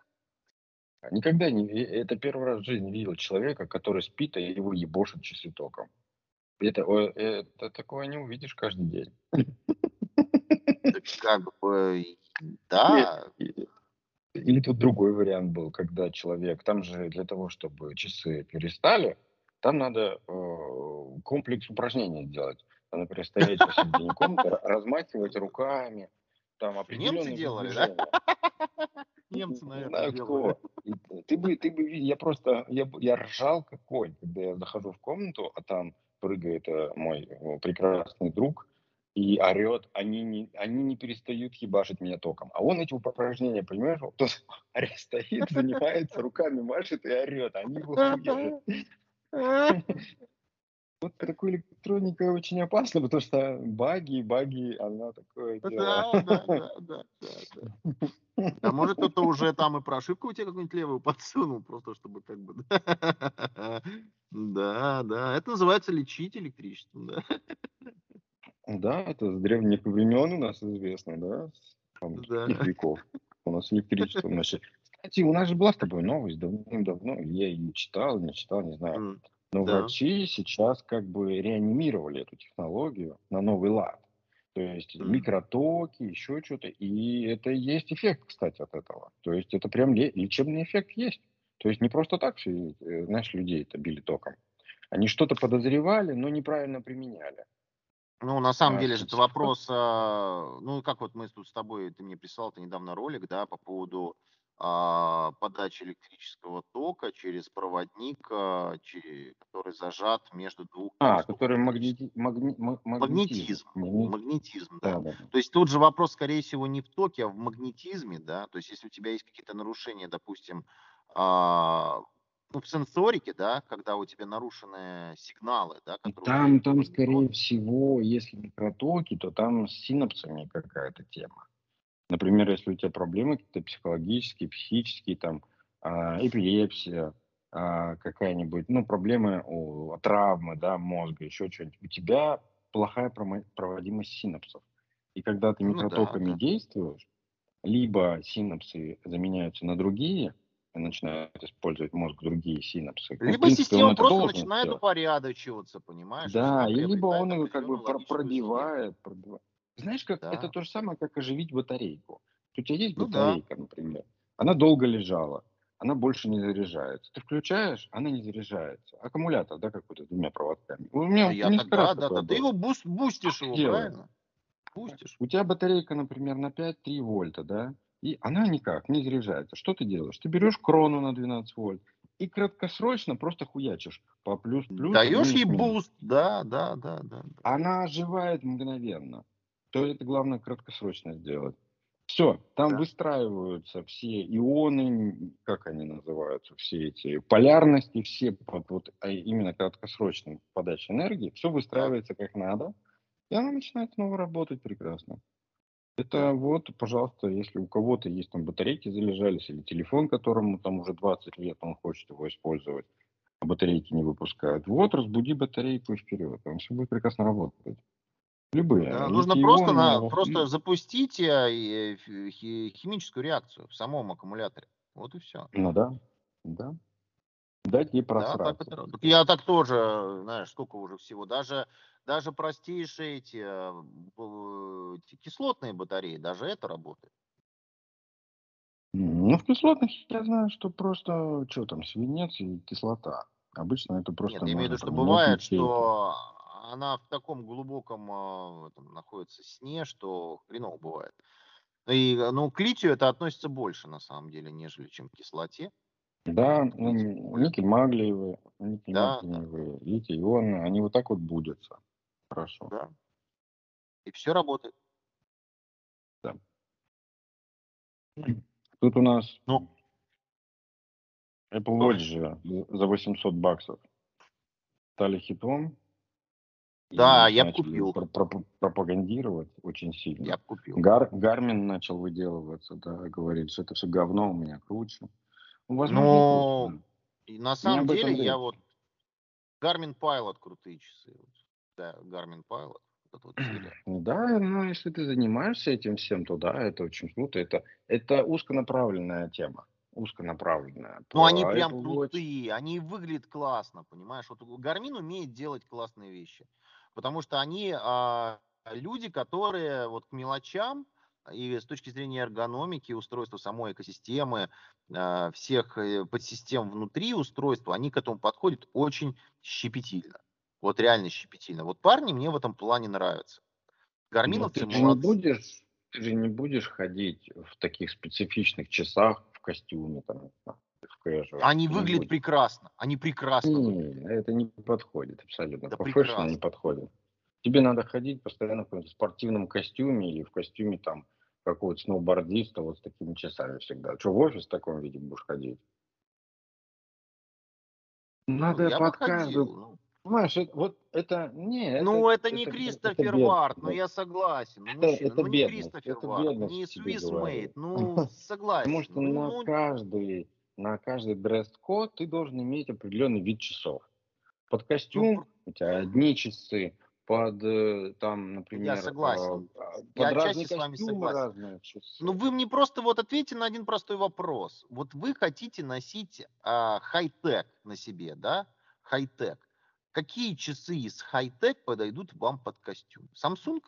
Никогда не... Это первый раз в жизни видел человека, который спит, а его ебошит часы током. Это, это такое не увидишь каждый день. Как бы, да, Или тут другой вариант был, когда человек, там же для того, чтобы часы перестали, там надо э, комплекс упражнений сделать. например, стоять комнаты, размахивать руками, там определенные Немцы делали, да? Немцы, наверное, знаю кто. ты бы, ты бы я просто, я, я ржал какой, когда я захожу в комнату, а там прыгает э, мой э, прекрасный друг и орет, они не, они не перестают ебашить меня током. А он эти упражнения, понимаешь, он стоит, занимается руками, машет и орет, они его Вот такой электроника очень опасна, потому что баги, баги, она такое дело. Да, да, да, да, да. А может кто-то уже там и прошивку у тебя какую-нибудь левую подсунул, просто чтобы как бы... Да, да, это называется лечить электричеством, да. Да, это с древних времен у нас известно, да, там, да. веков. У нас электричество. Значит, кстати, у нас же была с тобой новость давным-давно, я ее читал, не читал, не знаю. Но да. врачи сейчас как бы реанимировали эту технологию на новый лад. То есть mm. микротоки, еще что-то. И это есть эффект, кстати, от этого. То есть это прям лечебный эффект есть. То есть не просто так все, э, знаешь, людей это били током. Они что-то подозревали, но неправильно применяли. Ну, на самом а, деле же это вопрос, а, ну, как вот мы тут с тобой, ты мне прислал ты недавно ролик, да, по поводу подачи электрического тока через проводник, а, который зажат между двух... А, который магнети... магни... магнетизм. Магнетизм, магнетизм да. Да, да. То есть тут же вопрос, скорее всего, не в токе, а в магнетизме, да, то есть если у тебя есть какие-то нарушения, допустим, а, ну, в сенсорике, да, когда у тебя нарушены сигналы, да, которые... Там, там, скорее всего, если микротоки, то там с синапсами какая-то тема. Например, если у тебя проблемы какие-то психологические, психические, там, а, эпилепсия, а, какая-нибудь, ну, проблемы, о, травмы, да, мозга, еще что-нибудь, у тебя плохая проводимость синапсов. И когда ты микротоками ну, да, да. действуешь, либо синапсы заменяются на другие, начинают использовать мозг другие синапсы. Ну, либо принципе, система просто начинает сделать. упорядочиваться, понимаешь? Да, и либо он его как бы пробивает, пробивает. Знаешь, как это то же самое, как оживить батарейку. У тебя есть Ну да. батарейка, например, она долго лежала, она больше не заряжается. Ты включаешь, она не заряжается. Аккумулятор, да, какой-то двумя проводками. У меня я несколько раз да, да, ты его boost, boost ишь его, правильно? Boost ишь. У тебя батарейка, например, на 5-3 вольта, да, и она никак не заряжается. Что ты делаешь? Ты берешь крону на 12 вольт и краткосрочно просто хуячишь по плюс-плюс. Даешь ей boost, да, да, да, да. Она оживает мгновенно то это главное краткосрочно сделать. Все, там да. выстраиваются все ионы, как они называются, все эти полярности, все под вот а именно краткосрочной подачей энергии, все выстраивается как надо, и она начинает снова работать прекрасно. Это вот, пожалуйста, если у кого-то есть там батарейки залежались, или телефон, которому там уже 20 лет, он хочет его использовать, а батарейки не выпускают, вот, разбуди батарейку и вперед, он все будет прекрасно работать. Любые. Да, нужно просто, на, просто запустить э, химическую реакцию в самом аккумуляторе. Вот и все. Ну да, да. Дать ей просраться. Да, так это, я так тоже, знаешь, сколько уже всего. Даже, даже простейшие эти, э, эти кислотные батареи, даже это работает. Ну, в кислотных я знаю, что просто, что там, свинец и кислота. Обычно это просто... Нет, я имею в виду, что бывает, что она в таком глубоком э, там, находится сне, что хреново бывает. И, ну, к литию это относится больше, на самом деле, нежели чем к кислоте. Да, ну, никель маглиевые, никель да, маглиевые, да. литий ионы, они вот так вот будутся. Хорошо. Да. И все работает. Да. Тут у нас ну, Apple Watch же за 800 баксов стали хитом. Да, я бы купил. пропагандировать очень сильно. Я бы купил. Гар, Гармин начал выделываться, да, говорит, что это все говно у меня круче. Ну, возможно, Но на самом деле я вот Garmin Pilot крутые часы. Да, Pilot. Вот вот да, ну если ты занимаешься этим всем, то да, это очень круто. Это, это узконаправленная тема узконаправленная. Ну, они прям крутые, они выглядят классно, понимаешь? Вот Гармин умеет делать классные вещи потому что они а, люди, которые вот к мелочам и с точки зрения эргономики устройства самой экосистемы, а, всех э, подсистем внутри устройства, они к этому подходят очень щепетильно. Вот реально щепетильно. Вот парни мне в этом плане нравятся. Гарминовцы ты же не будешь, ты же не будешь ходить в таких специфичных часах в костюме там. Они выглядят прекрасно. Они прекрасно. Не, это не подходит абсолютно. Да По не подходит. Тебе надо ходить постоянно в каком-то спортивном костюме или в костюме там какого-то сноубордиста вот с такими часами всегда. Что, в офис в таком виде будешь ходить? Надо ну, под каждую... Ну. Понимаешь, это, вот это не. Ну, это, это не это, Кристофер это Варт, ну я согласен. Ну, мужчина, это, ну, не Кристофер это Варт, не Свисмейт, ну согласен. Потому что ну, на ну... каждый на каждый дресс-код ты должен иметь определенный вид часов. Под костюм ну, у тебя одни часы, под э, там, например, я согласен. Э, под я разные с вами согласен. разные часы. Ну вы мне просто вот ответьте на один простой вопрос. Вот вы хотите носить а, хай-тек на себе, да? Хай-тек. Какие часы из хай-тек подойдут вам под костюм? Samsung?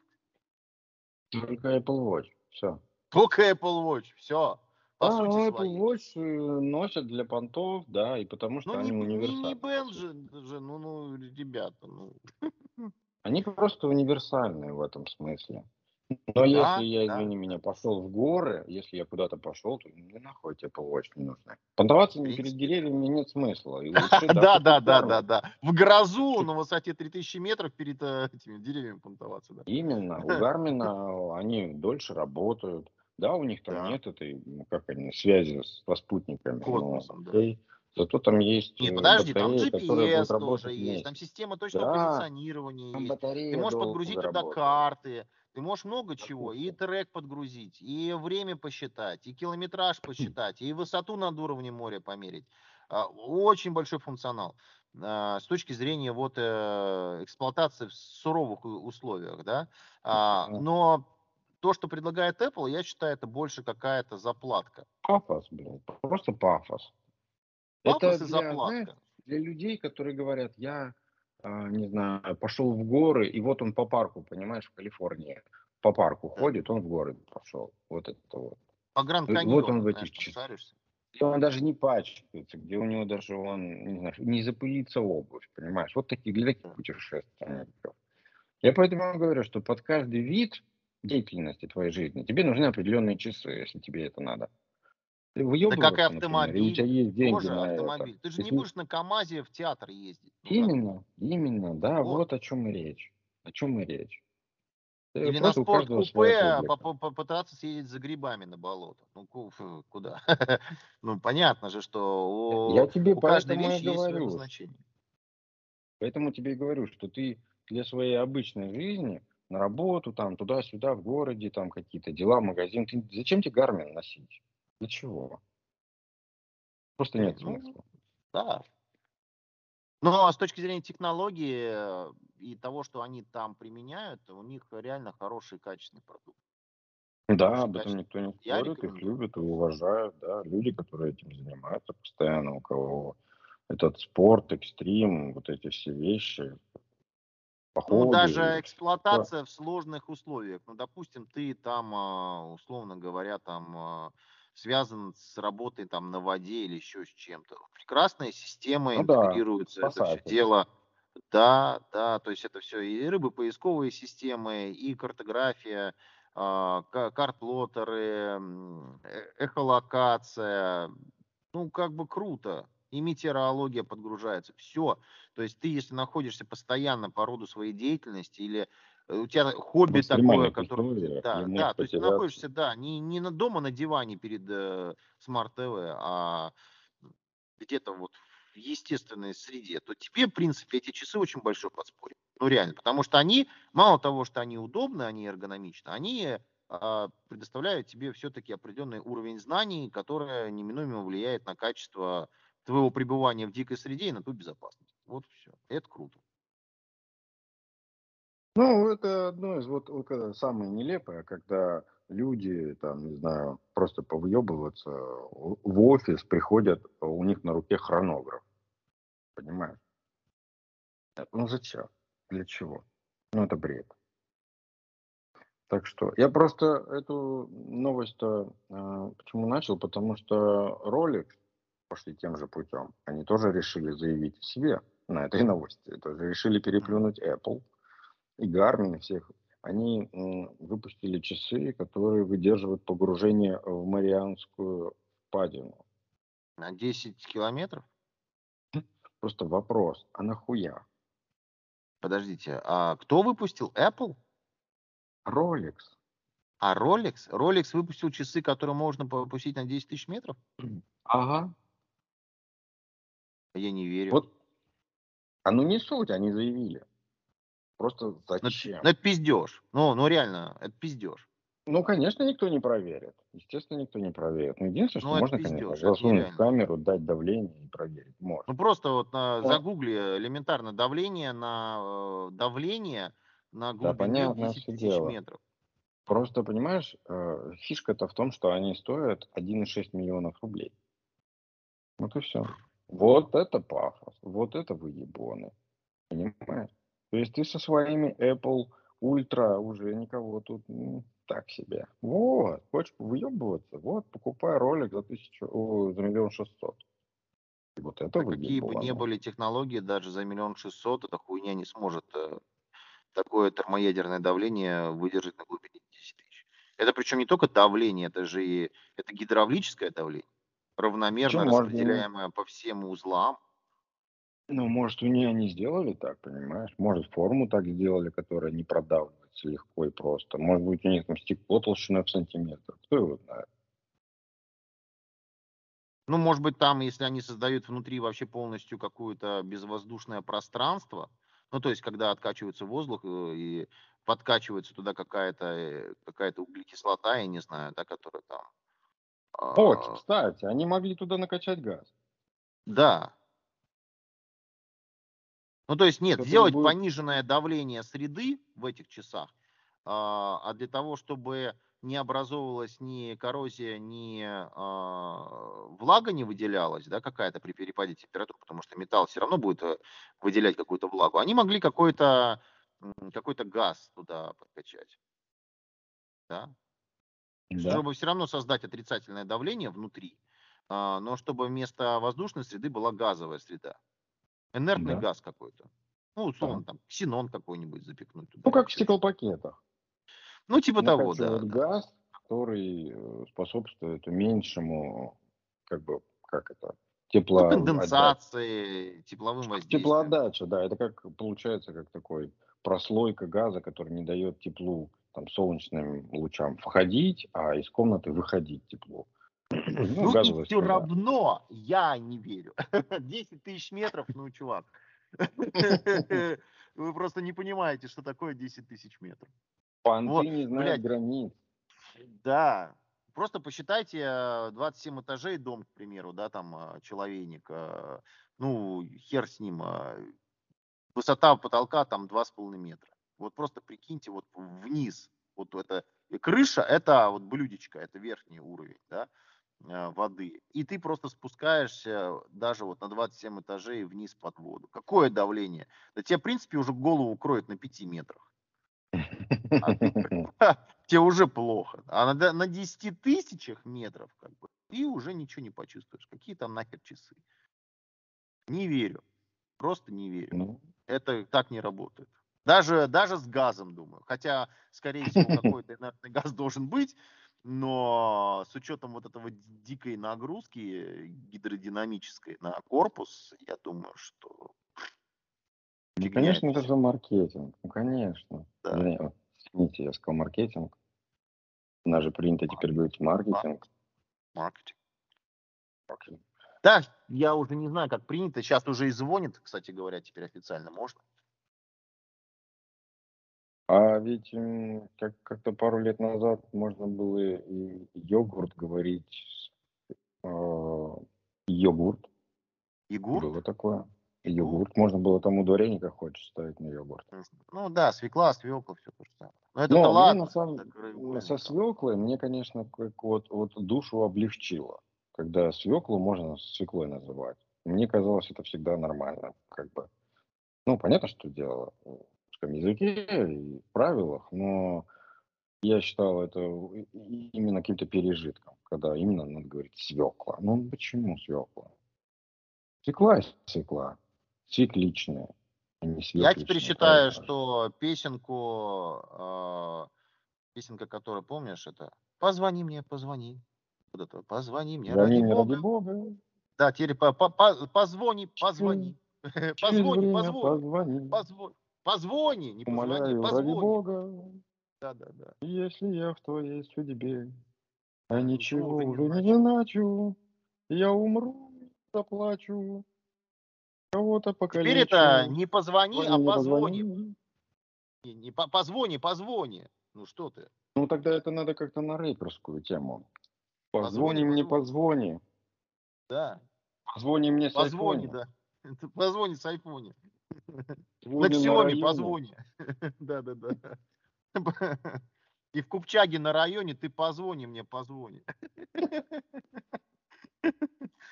Только Apple Watch. Все. Только Apple Watch. Все. По а, сути Apple Watch э, носят для понтов, да, и потому что ну, они не, универсальны. Не, Band же, же, ну, ну, ребята, ну. Они просто универсальные в этом смысле. Но да, если я, да. извини меня, пошел в горы, если я куда-то пошел, то мне нахуй Apple Watch не нужны. Понтоваться перед деревьями нет смысла. Да, да, да, да, да. В грозу на высоте 3000 метров перед э, этими деревьями понтоваться. Именно. У Гармина они дольше работают. Да, у них там да. нет этой, ну, как они, связи с, со спутниками. Космосом, но, да. Зато там есть Нет, подожди, батареи, там GPS тоже есть, вместе. там система точного да, позиционирования там есть. Ты можешь подгрузить туда карты, ты можешь много чего, и трек подгрузить, и время посчитать, и километраж посчитать, и высоту над уровнем моря померить. А, очень большой функционал а, с точки зрения вот э, эксплуатации в суровых условиях, да. А, но то, что предлагает Apple, я считаю, это больше какая-то заплатка. Пафос, блин, просто пафос. Пафос это для, знаешь, для людей, которые говорят, я, а, не знаю, пошел в горы, и вот он по парку, понимаешь, в Калифорнии, по парку да. ходит, он в горы пошел. Вот это вот. По Гранд вот он в этих часах. Он даже не пачкается, где у него даже он, не знаю, не запылится обувь, понимаешь? Вот такие, для таких путешественников. Я поэтому говорю, что под каждый вид деятельности твоей жизни. Тебе нужны определенные часы, если тебе это надо. Ты да как и автомобиль. Например, у тебя есть деньги тоже на автомобиль. Это. Ты же не будешь на КАМАЗе в театр ездить. Ну, именно, именно, да, вот. вот о чем и речь. О чем и речь. Или на спорткупе попытаться съездить за грибами на болото. Ну, куда? ну, понятно же, что у, Я тебе у каждой вещи есть свое значение. Поэтому тебе и говорю, что ты для своей обычной жизни на работу, там, туда-сюда, в городе, там, какие-то дела, магазин. Ты, зачем тебе Гармин носить? Для чего? Просто нет ну, смысла. Да. Но с точки зрения технологии э, и того, что они там применяют, у них реально хороший качественный продукт. Да, об этом никто не спорит, их любят и уважают, да, люди, которые этим занимаются постоянно, у кого этот спорт, экстрим, вот эти все вещи, ну, даже эксплуатация да. в сложных условиях. Ну, допустим, ты там, а, условно говоря, там а, связан с работой там на воде или еще с чем-то. Прекрасная система ну, интегрируется, да, это все дело. Да, да, то есть это все и рыбопоисковые системы, и картография, а, карт-плоттеры, э, эхолокация. Ну, как бы круто и метеорология подгружается, все. То есть ты, если находишься постоянно по роду своей деятельности или э, у тебя хобби такое, которое... Да, да, то есть ты находишься, да, не, не на дома на диване перед э, smart TV, а где-то вот в естественной среде, то тебе, в принципе, эти часы очень большой подспорье. Ну, реально, потому что они, мало того, что они удобны, они эргономичны, они а, предоставляют тебе все-таки определенный уровень знаний, который неминуемо влияет на качество твоего пребывания в дикой среде и на ту безопасность. Вот все. Это круто. Ну, это одно из вот, вот самое нелепое, когда люди, там, не знаю, просто повъебываться в офис приходят, у них на руке хронограф. Понимаешь? Ну зачем? Для чего? Ну это бред. Так что я просто эту новость э, почему начал, потому что ролик пошли тем же путем. Они тоже решили заявить о себе. на этой новости. То есть решили переплюнуть Apple и Garmin и всех. Они выпустили часы, которые выдерживают погружение в Марианскую впадину. На 10 километров? Просто вопрос, а нахуя? Подождите, а кто выпустил? Apple? Rolex. А Rolex? Rolex выпустил часы, которые можно попустить на 10 тысяч метров? Ага. Я не верю. Вот. А ну не суть, они заявили. Просто Ну, зачем? ну, это пиздеж. Ну, ну реально, это пиздеж. Ну, конечно, никто не проверит. Естественно, никто не проверит. Но единственное, что Ну, можно, пиздёж, конечно, засунуть камеру, дать давление и проверить. Можно. Ну просто вот на, Но- загугли элементарно давление на э, давление на глубине понятное 10 всё тысяч дело. метров. Просто, понимаешь, э, фишка-то в том, что они стоят 1,6 миллионов рублей. Вот и все. Вот это пафос. Вот это выебоны. Понимаешь? То есть ты со своими Apple Ultra уже никого тут м, так себе. Вот. Хочешь выебываться? Вот, покупай ролик за тысячу, о, за миллион шестьсот. И Вот это Да какие бы выебоны. были технологии, даже за миллион шестьсот эта хуйня не сможет э, такое термоядерное давление выдержать на глубине 10 тысяч. Это причем не только давление, это же и это гидравлическое давление, равномерно и- распределяемое по всем узлам. Ну, может, у нее они сделали так, понимаешь? Может, форму так сделали, которая не продавливается легко и просто. Может быть, у них там стекло толщиной в сантиметр. Кто его знает? Ну, может быть, там, если они создают внутри вообще полностью какое-то безвоздушное пространство, ну, то есть, когда откачивается воздух э, и подкачивается туда какая-то э, какая-то углекислота, я не знаю, да, которая там... О, а, кстати, они могли туда накачать газ. Да. Ну, то есть, нет, Который сделать будет- пониженное давление среды в этих часах, а а для того, чтобы не образовывалась ни коррозия, ни а, влага не выделялась, да, какая-то при перепаде температур, потому что металл все равно будет э, выделять какую-то влагу. Они могли какой-то какой-то газ туда подкачать. Да? Да. чтобы все равно создать отрицательное давление внутри, а, но чтобы вместо воздушной среды была газовая среда. Инертный Да. газ какой-то. Ну, условно, там, ксенон какой-нибудь запекнуть туда. Ну, как в стеклопакетах. Ну, типа того, да. Да. газ, который э, способствует меньшему, как бы, как это, тепло... Ну, конденсации, тепловым воздействием. Теплоотдача, да, это как получается как такой прослойка газа, который не дает теплу, там, солнечным лучам входить, а из комнаты выходить тепло. Ну, Ну, и все среда. равно я не верю. 10 тысяч метров, ну, чувак. Вы просто не понимаете, что такое 10 тысяч метров. Понты Вот, не знают блядь. границ. Да. Просто посчитайте э, 27 этажей дом, к примеру, да, там э, человейник, э, ну, хер с ним, э, высота потолка там 2,5 метра. Вот просто прикиньте вот вниз, вот это, крыша, это вот блюдечко, это верхний уровень, да, э, воды. И ты просто спускаешься даже вот на 27 этажей вниз под воду. Какое давление? Да тебе, в принципе, уже голову кроет на 5 метрах. А тебе уже плохо. А на, на 10 тысячах метров как бы ты уже ничего не почувствуешь. Какие там нахер часы? Не верю. Просто не верю. Ну, Это так не работает. Даже, даже с газом, думаю. Хотя, скорее всего, какой-то инертный газ должен быть, но с учетом вот этого дикой нагрузки гидродинамической на корпус, я думаю, что ну, конечно, это же маркетинг. Ну, конечно. Да. Извините, я сказал маркетинг. У нас же принято теперь говорить маркетинг. маркетинг. Окей. Да, я уже не знаю, как принято. Сейчас уже и звонит, кстати говоря, теперь официально можно. А ведь м, как- как-то пару лет назад можно было и йогурт говорить. э, йогурт. Было такое. Йогурт. Можно было там ударение, как хочешь, ставить на йогурт. Ну да, свекла, свекла, все то же самое. Но это Но мне ладно. самом- это Со там. свеклой мне, конечно, как вот, вот душу облегчило. Когда свеклу можно свеклой называть. Мне казалось, это всегда нормально. Как бы. Ну, понятно, что дело русском языке и правилах, но я считал это именно каким-то пережитком, когда именно надо говорить свекла. Ну, почему свекла? Свекла и свекла. цикличное, а не Я теперь считаю, что песенку, э, песенка, которую помнишь, это «Позвони мне, позвони». Вот это «Позвони мне, ради, мне Бога. ради Бога». Да, теперь по, по, по, позвони, позвони. Позвони, позвони. Позвони. Позвони, не Умоляю, позвони, ради Бога. Да, да, да. Если я в твоей судьбе, а ничего уже не значу, я умру, заплачу. Кого-то покалечу. Теперь это не позвони, а позвони. Не, не по, позвони, позвони. Ну что ты? Ну тогда это надо как-то на рэперскую тему. Позвони, позвони мне, позвони. Да. Позвони мне с Позвони, да. Позвони с айфоне. На Xiaomi позвони. Да, да, да. И в Купчаге на районе ты позвони мне, позвони.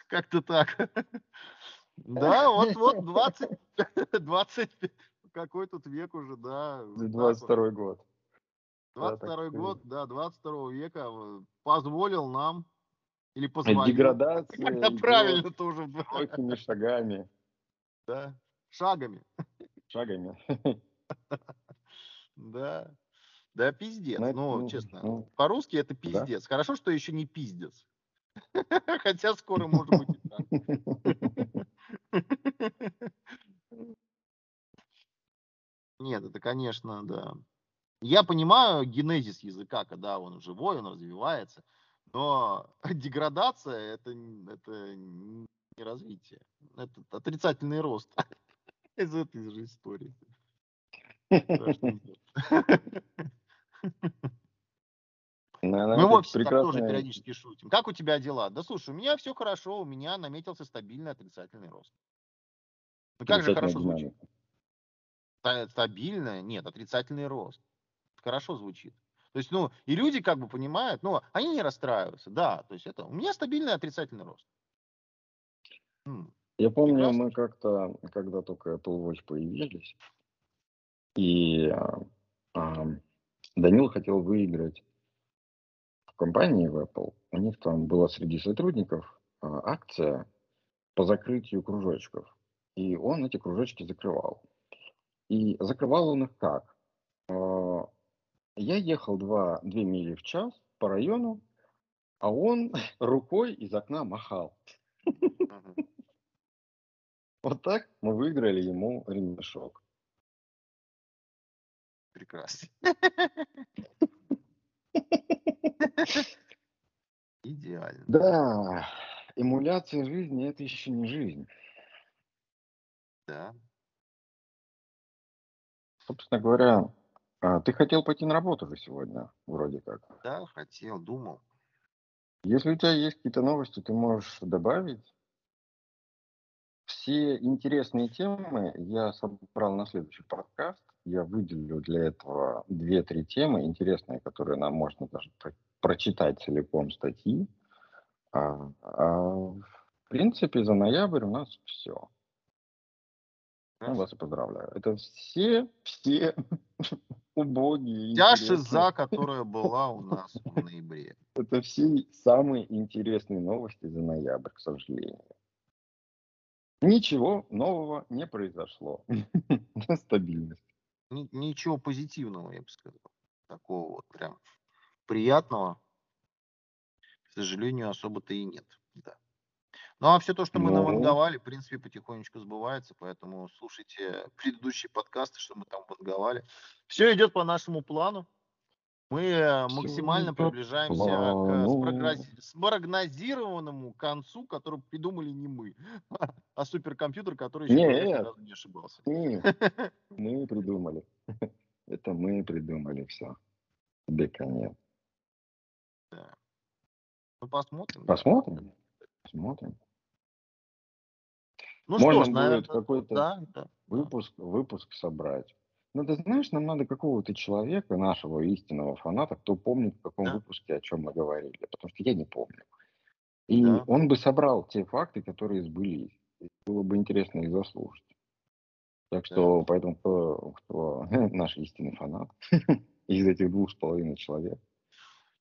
Как-то так. Да, вот, вот 20, 20, какой тут век уже, да. 22 год. 22 год, да, 22 века позволил нам или позволил. Деградация. Когда правильно тоже. Легкими шагами. Да, шагами. Шагами. Да. Да, пиздец. Ну, ну, честно. Ну, По-русски это пиздец. Да? Хорошо, что еще не пиздец. Хотя скоро может быть и так. Нет, это, конечно, да. Я понимаю генезис языка, когда он живой, он развивается, но деградация это, это не развитие, это отрицательный рост из этой же истории. Мы в офисе прекрасная... тоже периодически шутим. Как у тебя дела? Да слушай, у меня все хорошо, у меня наметился стабильный отрицательный рост. Ну как же хорошо звучит? Стабильное? Нет, отрицательный рост. Хорошо звучит. То есть, ну, и люди как бы понимают, ну, они не расстраиваются, да, то есть это, у меня стабильный отрицательный рост. Я помню, Прекрасно. мы как-то, когда только Apple Watch появились, и а, а, Данил хотел выиграть в компании в Apple. У них там была среди сотрудников а, акция по закрытию кружочков. И он эти кружочки закрывал. И закрывал он их как? А, я ехал 2, 2 мили в час по району, а он рукой из окна махал. Вот так мы выиграли ему ремешок. Прекрасно. Идеально. Да, эмуляция жизни это еще не жизнь. Да. Собственно говоря, а, ты хотел пойти на работу же сегодня, вроде как. Да, хотел, думал. Если у тебя есть какие-то новости, ты можешь добавить. Все интересные темы я собрал на следующий подкаст. Я выделю для этого две-три темы интересные, которые нам можно даже про- прочитать целиком статьи. А, а в принципе, за ноябрь у нас все. Я вас и поздравляю. Это все, все убогие. Вся шиза, которая была у нас в ноябре. Это все самые интересные новости за ноябрь, к сожалению. Ничего нового не произошло. Стабильность. Ничего позитивного, я бы сказал. Такого вот прям приятного, к сожалению, особо-то и нет. Да. Ну а все то, что мы ну... наванговали, в принципе, потихонечку сбывается, поэтому слушайте предыдущие подкасты, что мы там ванговали. Все идет по нашему плану. Мы максимально приближаемся к спрогнозированному концу, который придумали не мы, а суперкомпьютер, который еще ни разу не ошибался. Нет, мы придумали. Это мы придумали все. Бека нет. Да. Ну, посмотрим. Посмотрим. Посмотрим. Ну Можно что ж, наверное, какой-то да, да, выпуск, выпуск собрать. Ну, ты знаешь, нам надо какого-то человека, нашего истинного фаната, кто помнит, в каком да. выпуске о чем мы говорили, потому что я не помню. И да. он бы собрал те факты, которые сбылись. Было бы интересно их заслушать. Так что, да. поэтому, кто, кто наш истинный фанат из этих двух с половиной человек,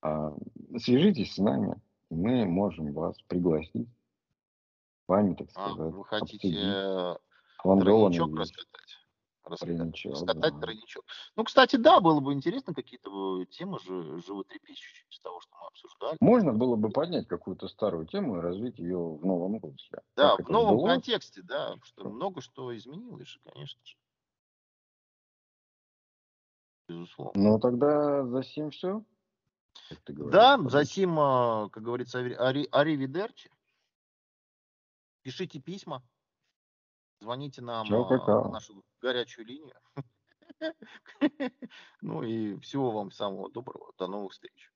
а, свяжитесь с нами, мы можем вас пригласить вами, так сказать. А, вы хотите Тройничок есть. Раскатать. Тройничок. Ну, кстати, да, было бы интересно какие-то темы же животрепещущие из того, что мы обсуждали. Можно было бы поднять какую-то старую тему и развить ее в новом русле. Да, Как в новом было? контексте, да, что много что изменилось конечно же. Безусловно. Ну, тогда за сим все. Да, подожди. засим, а, как говорится, ари- ари- аривидерчи. Пишите письма, звоните нам Чао, на нашу горячую линию. Ну и всего вам самого доброго. До новых встреч.